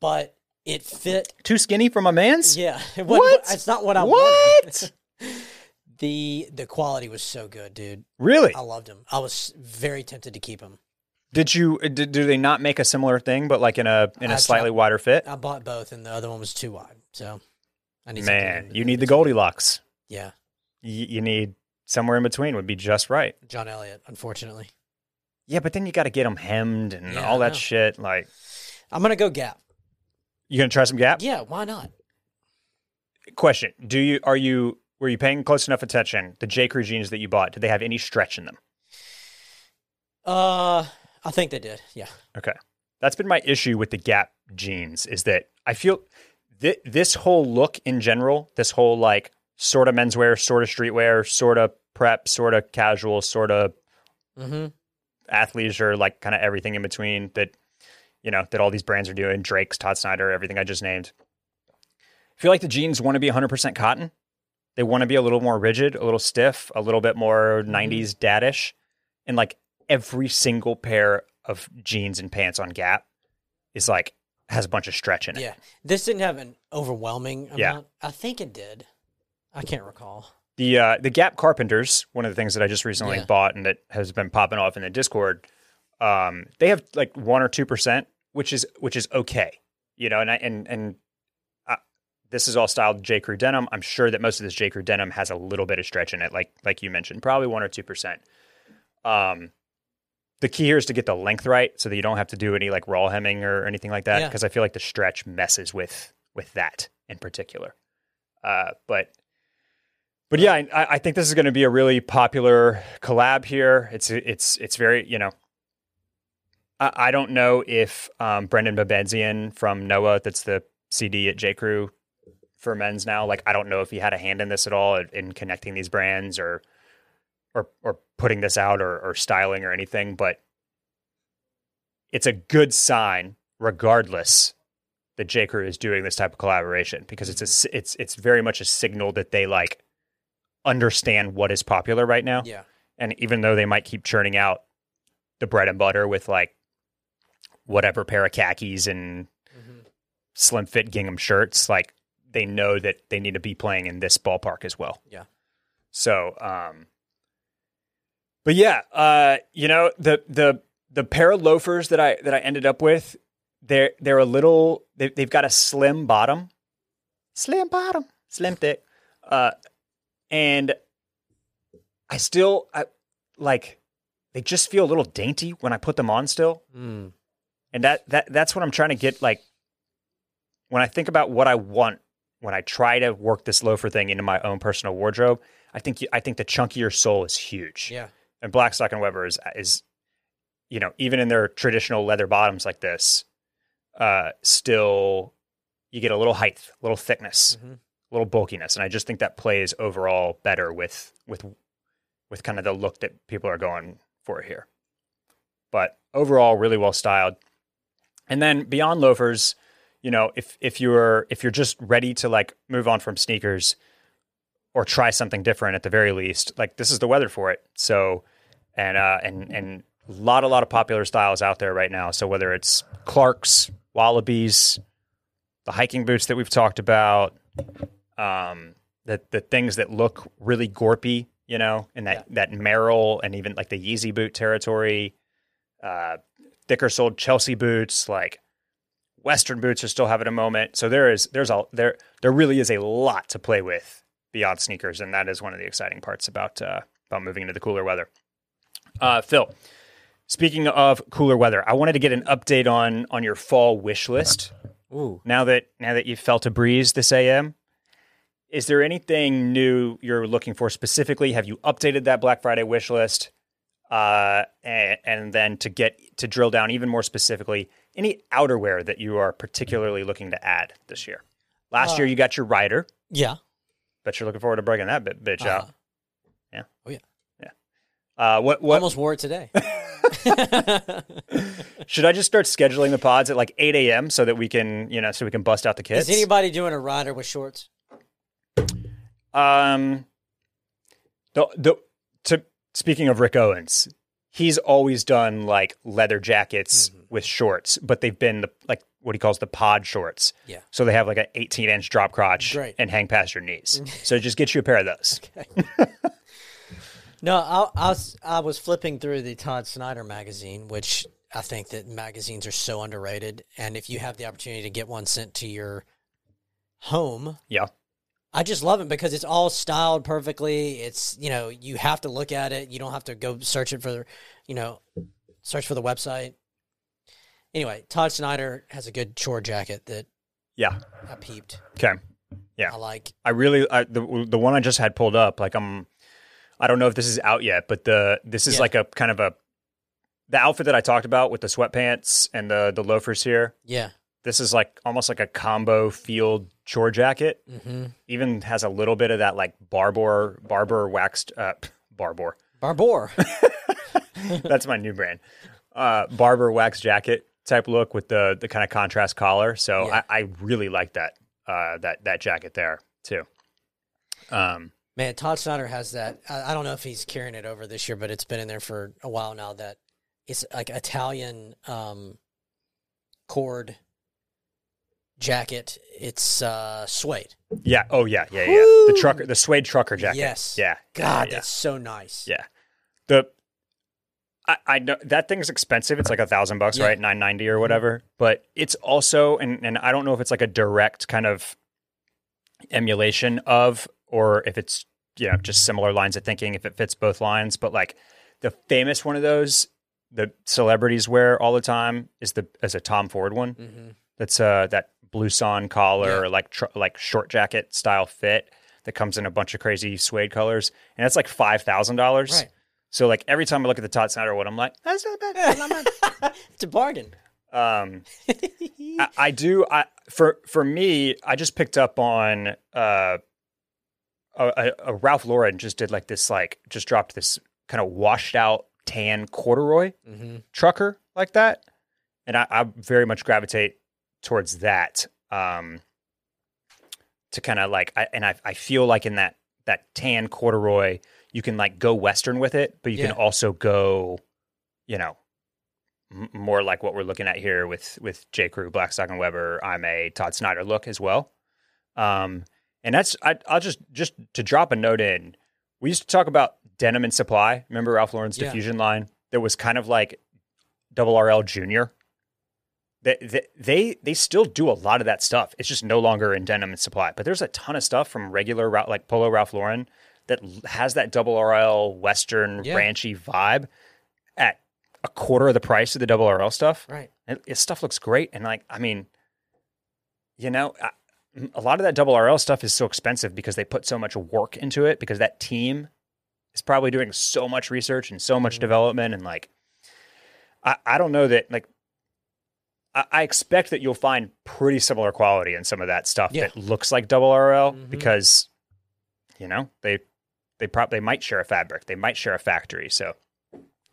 but it fit. too skinny for my man's. Yeah, it What? It's not what I wanted. What? the The quality was so good, dude. Really? I loved them. I was very tempted to keep them. Did you? Did, do they not make a similar thing, but like in a in a slightly wider fit? I bought both, and the other one was too wide. So I need Man, you need the. Goldilocks. Yeah, You, you need somewhere in between would be just right. John Elliott. Unfortunately, Yeah, but then you got to get them hemmed and Yeah, all that shit. Like, I'm gonna go Gap. you gonna try some Gap? Yeah, why not? Question: Do you are you were you paying close enough attention? The J Crew jeans that you bought, did they have any stretch in them? Uh, I think they did. Yeah. Okay, that's been my issue with the Gap jeans is that I feel th- this whole look in general, this whole like sort of menswear, sort of streetwear, sort of prep, sort of casual, sort of Mm-hmm. athleisure, like kind of everything in between that you know that all these brands are doing. Drake's, Todd Snyder, everything I just named. I feel like the jeans want to be 100% cotton. They want to be a little more rigid, a little stiff, a little bit more 90s dadish, and like every single pair of jeans and pants on Gap is like has a bunch of stretch in it. Yeah. This didn't have an overwhelming amount. Yeah. I think it did. I can't recall. The uh, the Gap Carpenters, one of the things that I just recently Yeah. bought and that has been popping off in the Discord, um, they have like one or two percent, which is which is okay, you know. And I, and and uh, this is all styled J Crew denim. I'm sure that most of this J Crew denim has a little bit of stretch in it, like like you mentioned, probably one or two percent. Um, the key here is to get the length right, so that you don't have to do any like raw hemming or anything like that, Yeah. because I feel like the stretch messes with with that in particular. Uh, but but yeah, I, I think this is going to be a really popular collab here. It's it's it's very you know. I, I don't know if um, Brendan Babenzian from Noah, that's the CD at J Crew for men's now. Like I don't know if he had a hand in this at all in, in connecting these brands or or or putting this out or, or styling or anything, but it's a good sign regardless that J Crew is doing this type of collaboration because it's a s it's it's very much a signal that they like understand what is popular right now. Yeah. And even though they might keep churning out the bread and butter with like whatever pair of khakis and Mm-hmm. slim fit gingham shirts, like they know that they need to be playing in this ballpark as well. Yeah. So, um, but yeah, uh, you know the the the pair of loafers that I that I ended up with, they're they're a little they, they've got a slim bottom, slim bottom, slim thick, uh, and I still I like they just feel a little dainty when I put them on still. Mm. and that that that's what I'm trying to get like when I think about what I want when I try to work this loafer thing into my own personal wardrobe I think you, I think the chunkier sole is huge. Yeah. And Blackstock and Weber is is you know even in their traditional leather bottoms like this uh still you get a little height a little thickness Mhm. a little bulkiness and I just think that plays overall better with with with kind of the look that people are going for here but overall really well styled and then beyond loafers, you know, if if you're if you're just ready to like move on from sneakers or try something different at the very least, like this is the weather for it. So and uh and and a lot a lot of popular styles out there right now. So whether it's Clark's, Wallabies, the hiking boots that we've talked about, um the the things that look really gorpy, you know, and that that Merrell and even like the Yeezy boot territory, uh thicker soled Chelsea boots, like Western boots are still having a moment. So there is there's a there there really is a lot to play with beyond sneakers, and that is one of the exciting parts about uh, about moving into the cooler weather. Uh, Phil, speaking of cooler weather, I wanted to get an update on on your fall wish list. Ooh. Now that now that you felt a breeze this AM, is there anything new you're looking for specifically? Have you updated that Black Friday wish list? Uh, and, and then to get to drill down even more specifically, any outerwear that you are particularly looking to add this year? Last Uh, year you got your rider. Yeah. Bet you're looking forward to breaking that bit, bitch out. Uh-huh. Yeah. Oh, yeah. Uh, what what Almost wore it today. should I just start scheduling the pods at like 8 a.m. so that we can you know so we can bust out the kids? Is anybody doing a rider with shorts? Um, the the to speaking of Rick Owens, he's always done like leather jackets Mm-hmm. with shorts, but they've been the like what he calls the pod shorts. Yeah. So they have like an 18 inch drop crotch Great. and hang past your knees. so just get you a pair of those. No, I, I was I was flipping through the Todd Snyder magazine, which I think that magazines are so underrated. And if you have the opportunity to get one sent to your home, Yeah. I just love it because it's all styled perfectly. It's you know you have to look at it. You don't have to go search it for you know, search for the website. Anyway, Todd Snyder has a good chore jacket that Yeah. I peeped. Okay. Yeah. I like. I really I, the the one I just had pulled up. Like I'm, I don't know if this is out yet, but the this is Yeah. like a kind of a the outfit that I talked about with the sweatpants and the the loafers here. Yeah. This is like almost like a combo field chore jacket. Mm-hmm. Even has a little bit of that like barber barber waxed uh barber. Barbour. That's my new brand. Uh barber wax jacket type look with the the kind of contrast collar. So Yeah. I, I really like that uh that that jacket there too. Um Man, Todd Snyder has that. I, I don't know if he's carrying it over this year, but it's been in there for a while now. That it's like Italian um, cord jacket. It's uh, suede. Yeah. Oh yeah. Yeah. Yeah. The trucker, the suede trucker jacket. Yes. Yeah. God, yeah. that's so nice. Yeah. The I, I know that thing's expensive. It's like a thousand bucks, right? Nine ninety or whatever. But it's also and and I don't know if it's like a direct kind of emulation of or if it's you know just similar lines of thinking if it fits both lines. But like the famous one of those the celebrities wear all the time is the as a Tom Ford one. hmm That's uh that blouson collar Yeah. or like tr- like short jacket style fit that comes in a bunch of crazy suede colors, and it's like five thousand dollars. So like every time I look at the Todd Snyder one, I'm like, that's not bad. That's not bad. it's a bargain. um, I, I do. I for for me, I just picked up on uh, a, a, a Ralph Lauren just did like this like just dropped this kind of washed out tan corduroy hmm trucker like that, and I, I very much gravitate towards that. Um, to kind of like, I, and I, I feel like in that that tan corduroy, you can like go western with it, but you Yeah. can also go, you know, m- more like what we're looking at here with with J Crew, Blackstock and Weber. I'm a Todd Snyder look as well. Um, and that's I, I'll just just to drop a note in. We used to talk about denim and supply. Remember Ralph Lauren's Yeah. diffusion line? That was kind of like Double RL Junior. They, they they still do a lot of that stuff. It's just no longer in denim and supply. But there's a ton of stuff from regular like Polo Ralph Lauren that has that double RL Western Yeah. ranchy vibe at a quarter of the price of the double RL stuff. Right. It, it stuff looks great, and like I mean, you know, I, a lot of that double RL stuff is so expensive because they put so much work into it because that team is probably doing so much research and so much Mhm. development and like I, I don't know that like I, I expect that you'll find pretty similar quality in some of that stuff Yeah. that looks like double RL Mhm. because you know they they probably they might share a fabric they might share a factory so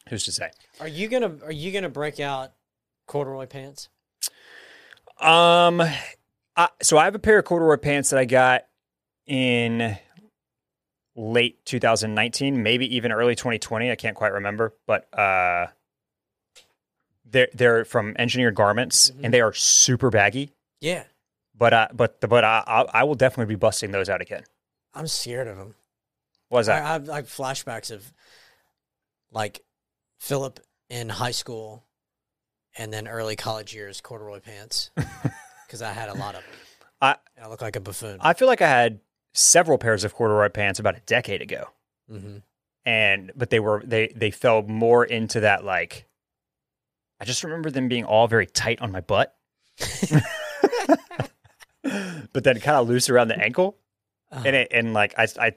who's to say Are you gonna Are you gonna break out corduroy pants? Um, I, so I have a pair of corduroy pants that I got in late 2019, maybe even early 2020. I can't quite remember, but uh, they're they're from Engineered Garments, Mhm. and they are super baggy. Yeah, But uh, but but I I I will definitely be busting those out again. I'm scared of them. What is I. I have like flashbacks of like Philip in high school and then early college years corduroy pants because I had a lot of. I- And I look like a buffoon. I feel like I had several pairs of corduroy pants about a decade ago. hmm and but they were they they fell more into that like I just remember them being all very tight on my butt. but then kind of loose around the ankle Uh, and it, and like I I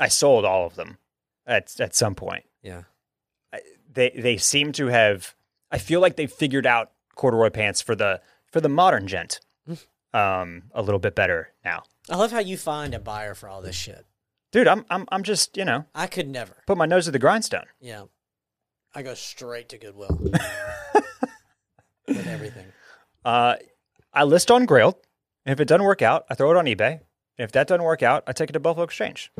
I sold all of them at at some point. yeah. They they seem to have I feel like they figured out corduroy pants for the for the modern gent Hmm. um, a little bit better now. I love how you find a buyer for all this shit. Dude, I'm I'm I'm just you know I could never. put my nose to the grindstone. Yeah. I go straight to Goodwill with everything. Uh, I list on Grailed. And if it doesn't work out, I throw it on eBay. If that doesn't work out, I take it to Buffalo Exchange.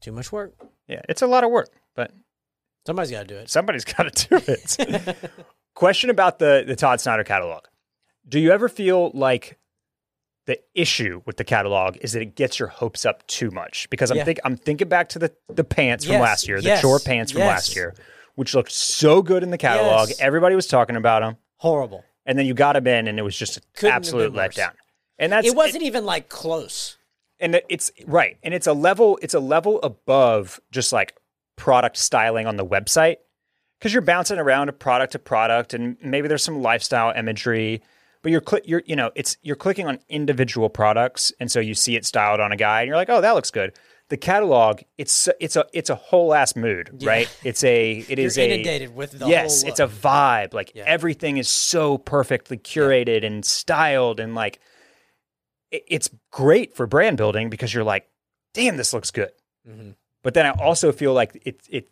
Too much work. Yeah, it's a lot of work, but Somebody's got to do it. somebody's got to do it. Question about the the Todd Snyder catalog. Do you ever feel like the issue with the catalog is that it gets your hopes up too much? Because I'm Yeah. think I'm thinking back to the the pants from Yes, last year, the chore pants from yes. last year, which looked so good in the catalog. Everybody was talking about them, Horrible. and then you got them in, and it was just an Couldn't absolute letdown. And that's It wasn't even like close. and it's right and it's a level it's a level above just like product styling on the website because you're bouncing around a product to product and maybe there's some lifestyle imagery but you're you're you know it's you're clicking on individual products and so you see it styled on a guy and you're like oh that looks good. The catalog it's it's a it's a whole ass mood Yeah. right? It's a it is You're a inundated with the yes it's a vibe like Yeah. everything is so perfectly curated and styled and like it- it's great for brand building because you're like damn this looks good. Hmm but then i also feel like it it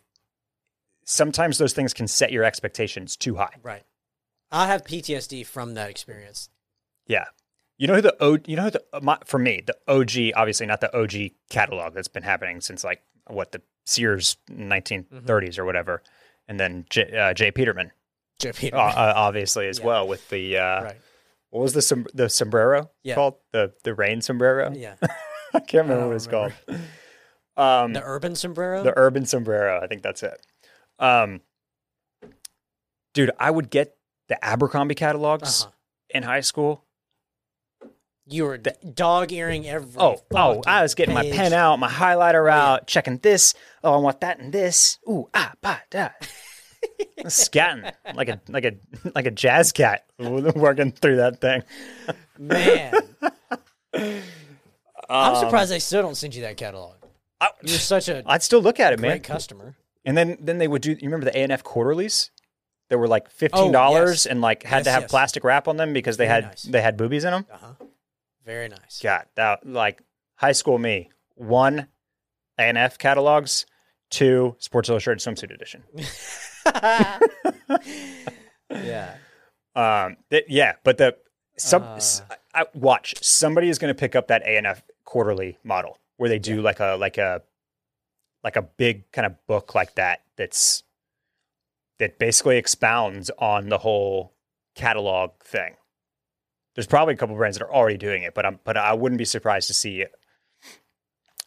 sometimes those things can set your expectations too high. Right. I have PTSD from that experience. yeah you know who the o you know who the my, for me the og obviously not the og catalog that's been happening since like what the sears 1930s or whatever and then J, uh, J. Peterman Joe Peter. uh, uh, obviously as Yeah. well with the uh, right. what was the som- the sombrero Yeah. called the the rain sombrero Yeah. I can't remember don't what it's remember. called um The urban sombrero. the urban sombrero I think that's it um dude I would get the Abercrombie catalogs uh-huh. in high school You were dog earing every. oh oh I was getting my pen out my highlighter yeah. out checking this oh I want that and this ooh ah ba da scatting like a like a like a jazz cat working through that thing Man, I'm Um, surprised they still don't send you that catalog. I, You're such a I'd still look at it, great man. customer. And then then they would do. You remember the A and F quarterlies? They were like fifteen dollars Oh, yes. and like had Yes, to have yes. plastic wrap on them because they Very had nice. they had boobies in them. Uh huh. Very nice. God, that like high school me. One A and F catalogs. Two Sports Illustrated swimsuit edition. yeah. Um, th- yeah, but the some Uh. s- I, I- watch somebody is going to pick up that A and F quarterly model where they do like a like a like a big kind of book like that that's that basically expounds on the whole catalog thing. There's probably a couple brands that are already doing it, but I'm but I wouldn't be surprised to see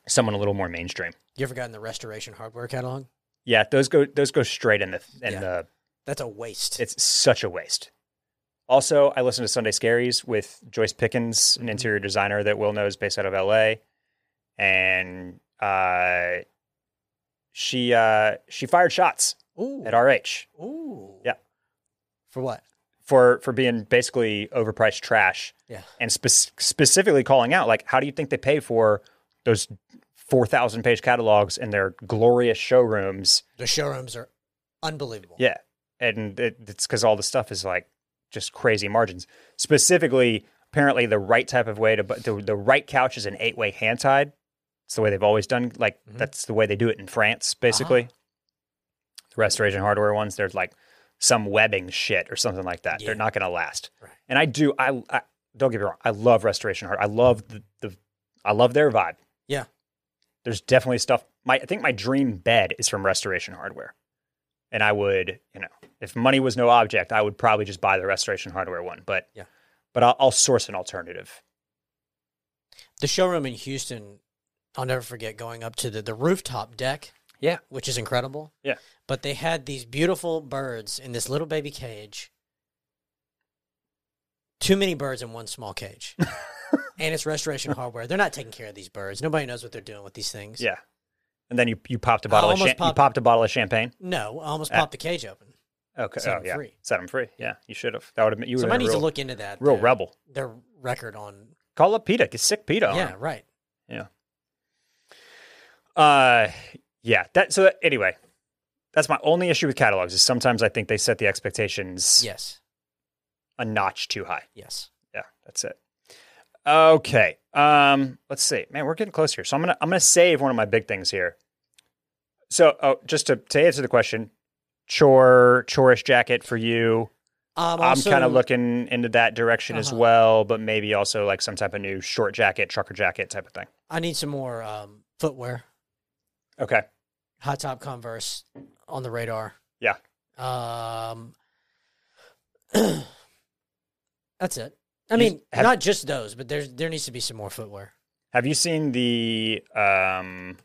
someone a little more mainstream. You ever gotten the restoration hardware catalog? Yeah, those go those go straight in the in Yeah. the That's a waste. It's such a waste. Also, I listen to Sunday Scaries with Joyce Pickens, an Mhm. interior designer that Will knows based out of LA. And uh, she uh, she fired shots Ooh. at RH Ooh. Yeah. For what? for for being basically overpriced trash Yeah. and spe- specifically calling out like how do you think they pay for those 4000 page catalogs in their glorious showrooms The showrooms are unbelievable. Yeah, and it, it's because all the stuff is like just crazy margins. Specifically, apparently, the right type of way to the, the right couch is an eight way hand tied. It's the way they've always done. Like Mhm. that's the way they do it in France. Basically, the restoration hardware ones, there's like some webbing shit or something like that. Yeah. They're not going to last. Right. And I do. I, I don't get me wrong. I love restoration hard. I love the, the I love their vibe. Yeah. There's definitely stuff. My I think my dream bed is from restoration hardware and I would, you know, if money was no object, I would probably just buy the restoration hardware one. But Yeah. but I'll, I'll source an alternative. The showroom in Houston, I'll never forget going up to the, the rooftop deck. Yeah. Which is incredible. Yeah. But they had these beautiful birds in this little baby cage. Too many birds in one small cage. and it's restoration hardware. They're not taking care of these birds. Nobody knows what they're doing with these things. Yeah, and then you you popped a bottle of cha- you popped- popped a bottle of champagne. No, I almost Ah. popped the cage open. Okay, Set oh 'em yeah, free. set them free. Yeah, you should have. That would have been you. Somebody needs real, to look into that. real their, rebel. Their record on. Call up PETA. Get sick PETA. on Yeah, right. Uh, yeah. That so anyway, that's my only issue with catalogs is sometimes I think they set the expectations Yes. a notch too high. Yes. Yeah, that's it. Okay. Um, let's see. Man, we're getting close here. So I'm gonna I'm gonna save one of my big things here. So oh, just to, to answer the question, chore chorish jacket for you. Um, I'm kind of looking into that direction as Uh-huh. well, but maybe also like some type of new short jacket, trucker jacket type of thing. I need some more um, footwear. Okay. Hot top Converse on the radar. Yeah. Um, that's it. I You- mean, have- not just those, but there's there needs to be some more footwear. Have you seen the um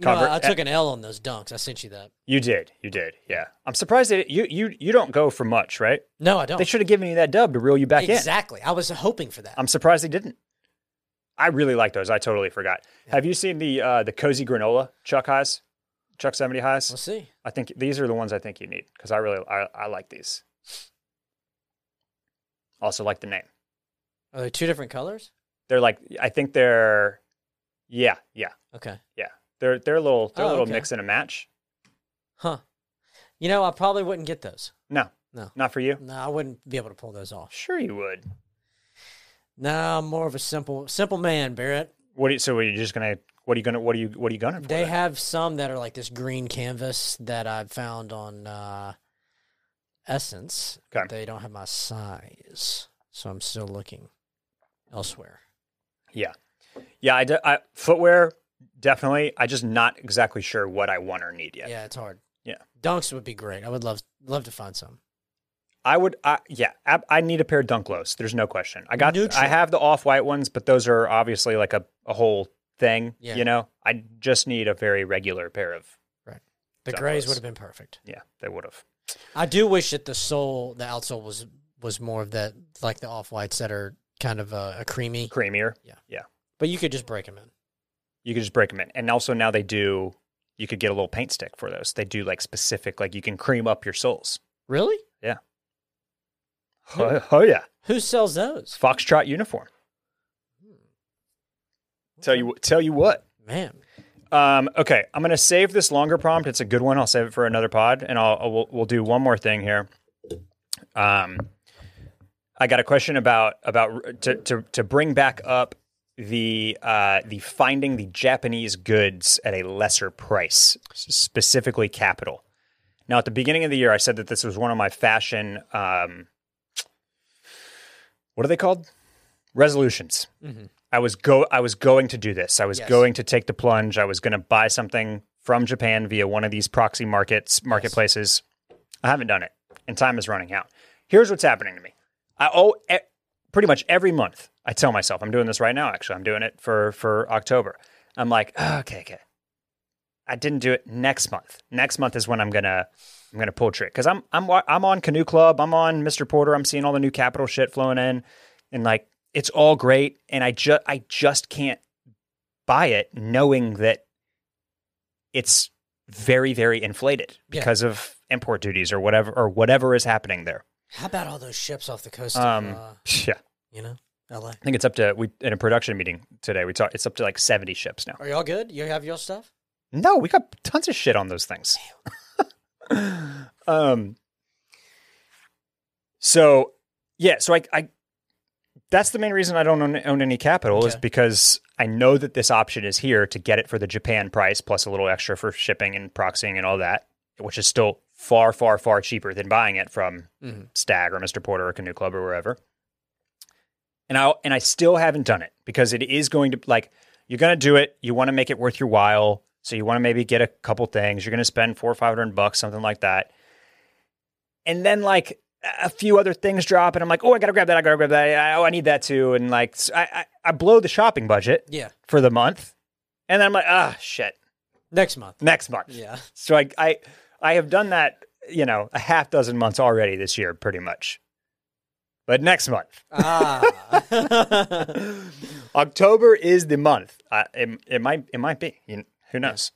Conver- I, I took an L on those dunks. I sent you that. you did. You did. Yeah. I'm surprised that you you you don't go for much, right? No, I don't. They should have given you that dub to reel you back in. exactly. I was hoping for that. I'm surprised they didn't. I really like those. I totally forgot. Have you seen the uh, the cozy granola Chuck highs, Chuck seventy highs? we'll see. I think these are the ones I think you need because I really I, I like these. Also like the name. Are they two different colors? They're like I think they're yeah yeah Okay. Yeah, they're they're a little they're Oh, a little okay. mix and a match. Huh. You know, I probably wouldn't get those. No No. not for you. No, I wouldn't be able to pull those off. Sure you would. No, I'm more of a simple simple man, Barrett. What do you, so are you just gonna what are you gonna what are you what are you gonna for? They then? have some that are like this green canvas that I've found on uh, SSENSE. Okay. They don't have my size, so I'm still looking elsewhere. Yeah, yeah. I, de- I footwear definitely. I just not exactly sure what I want or need yet. Yeah, it's hard. Yeah. Dunks would be great. I would love love to find some. I would. I, yeah, I, I need a pair of dunk lows. There's no question. I got. Neutral. I have the off white ones, but those are obviously like a, a whole thing. Yeah. You know, I just need a very regular pair of. Right. The grays would have been perfect. Yeah, they would have. I do wish that the sole, the outsole was was more of that, like the off whites that are kind of a, a creamy. Creamier. Yeah, yeah. But you could just break them in. You could just break them in, and also now they do. You could get a little paint stick for those. They do like specific, like you can cream up your soles. Really? Oh, oh yeah, Who sells those? foxtrot uniform. Tell you tell you what. Man, Um, okay, I'm gonna save this longer prompt. It's a good one. I'll save it for another pod, and I'll, I'll we'll, we'll do one more thing here. Um, I got a question about about to to to bring back up the uh, the finding the Japanese goods at a lesser price, specifically Kapital. Now, at the beginning of the year, I said that this was one of my fashion. Um, what are they called? Resolutions. Mhm. I was go I was going to do this. I was Yes. going to take the plunge. I was going to buy something from Japan via one of these proxy markets marketplaces. I haven't done it, and time is running out. Here's what's happening to me. I owe e- pretty much every month. I tell myself I'm doing this right now. Actually, I'm doing it for for October. I'm like, "Oh, okay, okay. I didn't do it next month. Next month is when I'm gonna I'm gonna pull trick because I'm I'm I'm on Canoe Club. I'm on Mr. Porter. I'm seeing all the new Kapital shit flowing in, and like it's all great. And I just I just can't buy it, knowing that it's very very inflated Yeah. because of import duties or whatever or whatever is happening there. how about all those ships off the coast Um, of, uh, yeah, you know, L.A.? I think it's up to we in a production meeting today. We talked. It's up to like seventy ships now. Are y'all good? You have your stuff? No, we got tons of shit on those things. um. So, yeah. So I, I, that's the main reason I don't own, own any Kapital is because I know that this option is here to get it for the Japan price plus a little extra for shipping and proxying and all that, which is still far, far, far cheaper than buying it from Mhm. Stag or Mr. Porter or Canoe Club or wherever. And I and I still haven't done it because it is going to like you're going to do it. You want to make it worth your while, so you want to maybe get a couple things. You're going to spend four or five hundred bucks, something like that, and then like a few other things drop, and I'm like, oh, I got to grab that. I got to grab that. I- Oh, I need that too, and like I I blow the shopping budget Yeah. for the month, and then I'm like, ah, shit, Next month. next month. Yeah. So I, I, I have done that, you know, a half dozen months already this year, pretty much. But next month, Ah. October is the month. Uh, it, it might, it might be. You, who knows?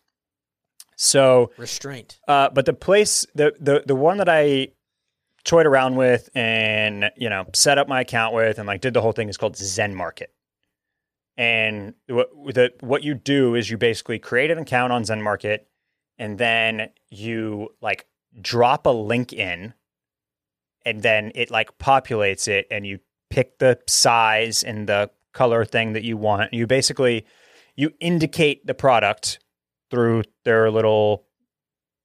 So, Restraint. uh, but the place, the the the one that I toyed around with and you know set up my account with and like did the whole thing is called Zen Market. And what the what you do is you basically create an account on Zen Market, and then you like drop a link in, and then it like populates it, and you pick the size and the color thing that you want. You basically you indicate the product through their little,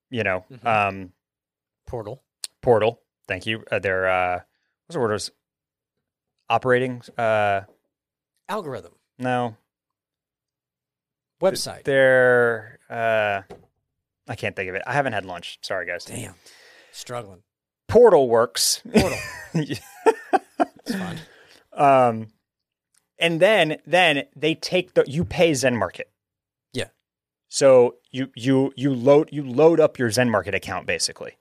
you know, Mhm. um, Portal. portal. Thank you. Uh, their uh, what's the word? is Operating. Uh, Algorithm. no, Website. their. Uh, I can't think of it. I haven't had lunch. Sorry, guys. Damn. Struggling. Portal works. Portal. It's fun. um, and then then they take the you pay Zen Market. So you you you load you load up your Zen Market account basically.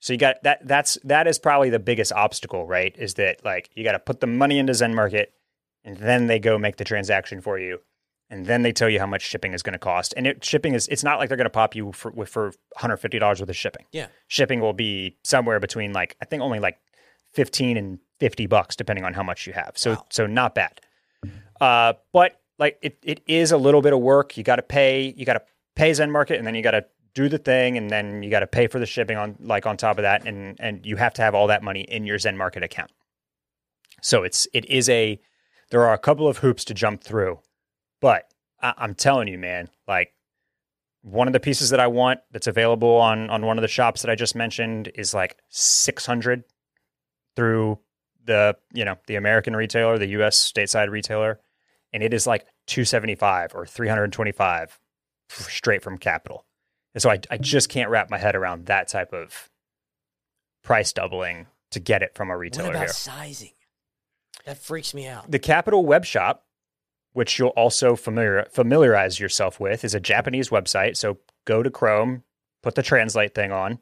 So you got that that's that is probably the biggest obstacle, right? Is that like you got to put the money into Zen Market and then they go make the transaction for you. And then they tell you how much shipping is going to cost. And it, shipping is it's not like they're going to pop you for with for $150 worth of shipping. Yeah. Shipping will be somewhere between like I think only like 15 and 50 bucks depending on how much you have. So Wow. so not bad. Uh but like it, it is a little bit of work. You got to pay you got to pay Zen Market and then you got to do the thing and then you got to pay for the shipping on like on top of that and and you have to have all that money in your Zen Market account. So it's it is a there are a couple of hoops to jump through. But I, I'm telling you man, like one of the pieces that I want that's available on on one of the shops that I just mentioned is like 600 through the you know the American retailer, the U.S. stateside retailer, and it is like 275 or 325 straight from Kapital. And so I I just can't wrap my head around that type of price doubling to get it from a retailer What about here. sizing? That freaks me out. The Kapital web shop, which you'll also familiar, familiarize yourself with, is a Japanese website. So go to Chrome, put the translate thing on.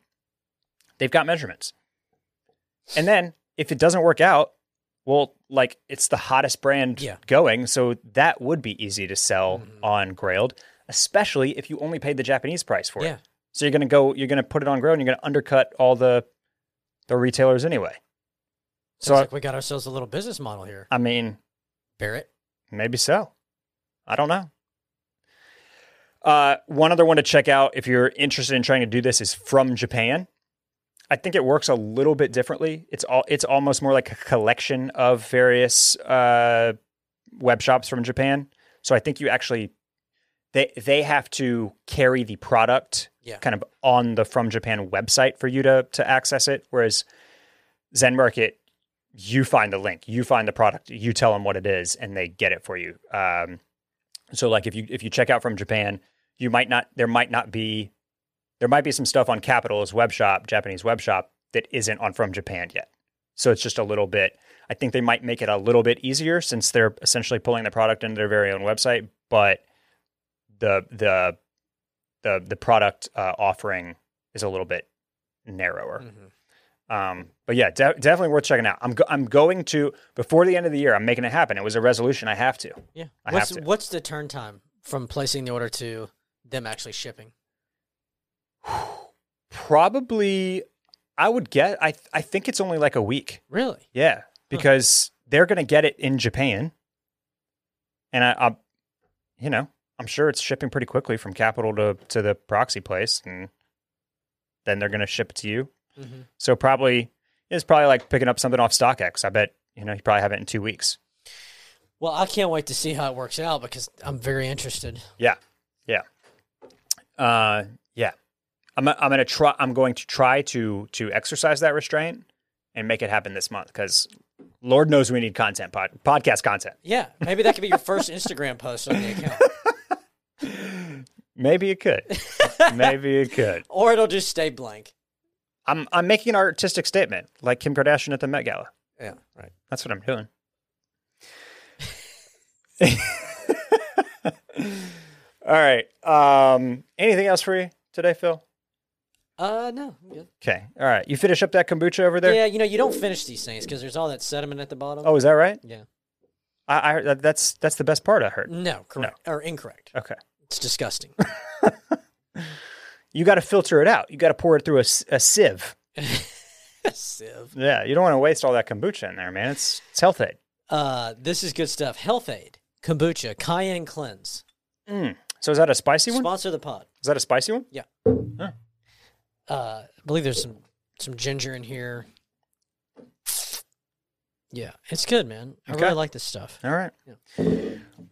They've got measurements. And then if it doesn't work out, well, like it's the hottest brand Yeah. going. So that would be easy to sell Mhm. on Grailed, especially if you only paid the Japanese price for Yeah. it. So you're going to go, you're going to put it on Grailed and you're going to undercut all the, the retailers anyway. Sounds So, like we got ourselves a little business model here. I mean, Barrett. Maybe so. I don't know. Uh, one other one to check out if you're interested in trying to do this is from Japan. I think it works a little bit differently. It's all it's almost more like a collection of various uh, web shops from Japan. So I think you actually they they have to carry the product Yeah. kind of on the from Japan website for you to to access it. Whereas Zen Market, you find the link, you find the product, you tell them what it is, and they get it for you. Um, so like if you if you check out from Japan, you might not there might not be there might be some stuff on Kapital's web shop, Japanese web shop that isn't on from Japan yet. So it's just a little bit. I think they might make it a little bit easier since they're essentially pulling the product into their very own website, but the the the the product uh, offering is a little bit narrower. Mhm. Um, but yeah, de- definitely worth checking out. I'm go- I'm going to before the end of the year. I'm making it happen. It was a resolution. I have to. Yeah. I what's have to. what's the turn time from placing the order to them actually shipping? Probably, I would get. I I think it's only like a week. Really? Yeah, because they're going to get it in Japan, and I, I, you know, I'm sure it's shipping pretty quickly from Kapital to to the proxy place, and then they're going to ship it to you. Mm-hmm. So probably it's probably like picking up something off StockX. I bet you know you probably have it in two weeks. Well, I can't wait to see how it works out because I'm very interested. Yeah, yeah, uh. I'm I'm gonna try. I'm going to try to to exercise that restraint and make it happen this month because Lord knows we need content pod, podcast content. Yeah, maybe that could be your first Instagram post on the account, Maybe it could. Maybe it could. or it'll just stay blank. I'm I'm making an artistic statement like Kim Kardashian at the Met Gala. Yeah, right. That's what I'm doing. All right. Um, anything else for you today, Phil? Uh, no, Okay. All right. You finish up that kombucha over there? Yeah, you know, you don't finish these things because there's all that sediment at the bottom. Oh, is that right? yeah. I, I that's that's the best part I heard. No, correct or incorrect. Okay. It's disgusting. You got to filter it out. You got to pour it through a, a sieve. A sieve. Yeah. You don't want to waste all that kombucha in there, man. It's it's Health-Ade. Uh, this is good stuff. Health-Ade, kombucha, cayenne cleanse. Mm. So is that a spicy one? Sponsor the pod. Is that a spicy one? Uh, I believe there's some some ginger in here. Yeah, it's good, man. I Okay. really like this stuff. All right.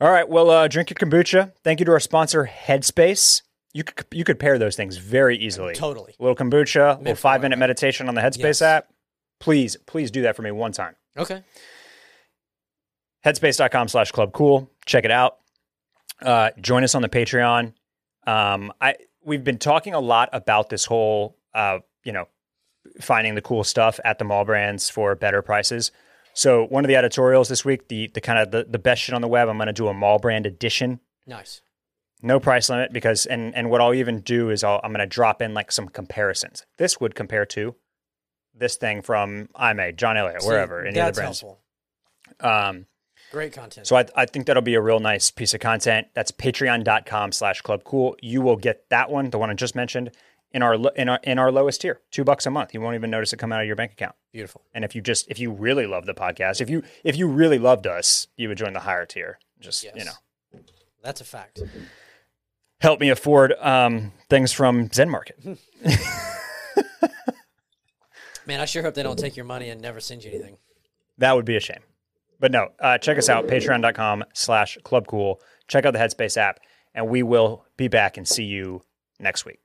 All right. Well, uh, drink your kombucha. Thank you to our sponsor, Headspace. You could you could pair those things very easily. Totally. A little kombucha, a little five minute meditation on the Headspace Yes. app. Please, please do that for me one time. Okay. Headspace.com slash club cool. Check it out. Uh, join us on the Patreon. Um, I we've been talking a lot about this whole uh, you know, finding the cool stuff at the mall brands for better prices. So one of the editorials this week, the the kind of the, the best shit on the web, I'm gonna do a mall brand edition. Nice. no price limit because and and what I'll even do is I'll, I'm going to drop in like some comparisons. This would compare to this thing from I Aimé, John Elliott, wherever, any of the brands. helpful. Um, Great content. so I, I think that'll be a real nice piece of content. That's patreon.com slash club cool. You will get that one, the one I just mentioned, in our in our in our lowest tier, two bucks a month. You won't even notice it come out of your bank account. Beautiful. And if you just if you really love the podcast, if you if you really loved us, you would join the higher tier. Just Yes. you know. That's a fact. help me afford um, things from ZenMarket. Man, I sure hope they don't take your money and never send you anything. That would be a shame. But no, uh, check us out, patreon.com slash clubcool. Check out the Headspace app, and we will be back and see you next week.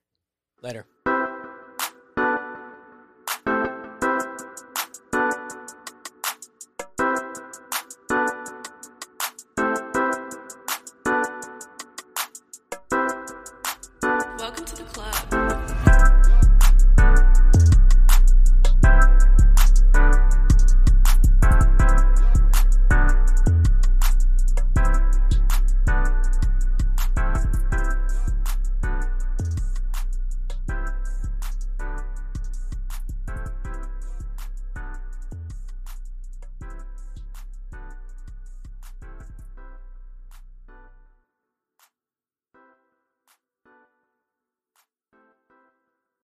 Later.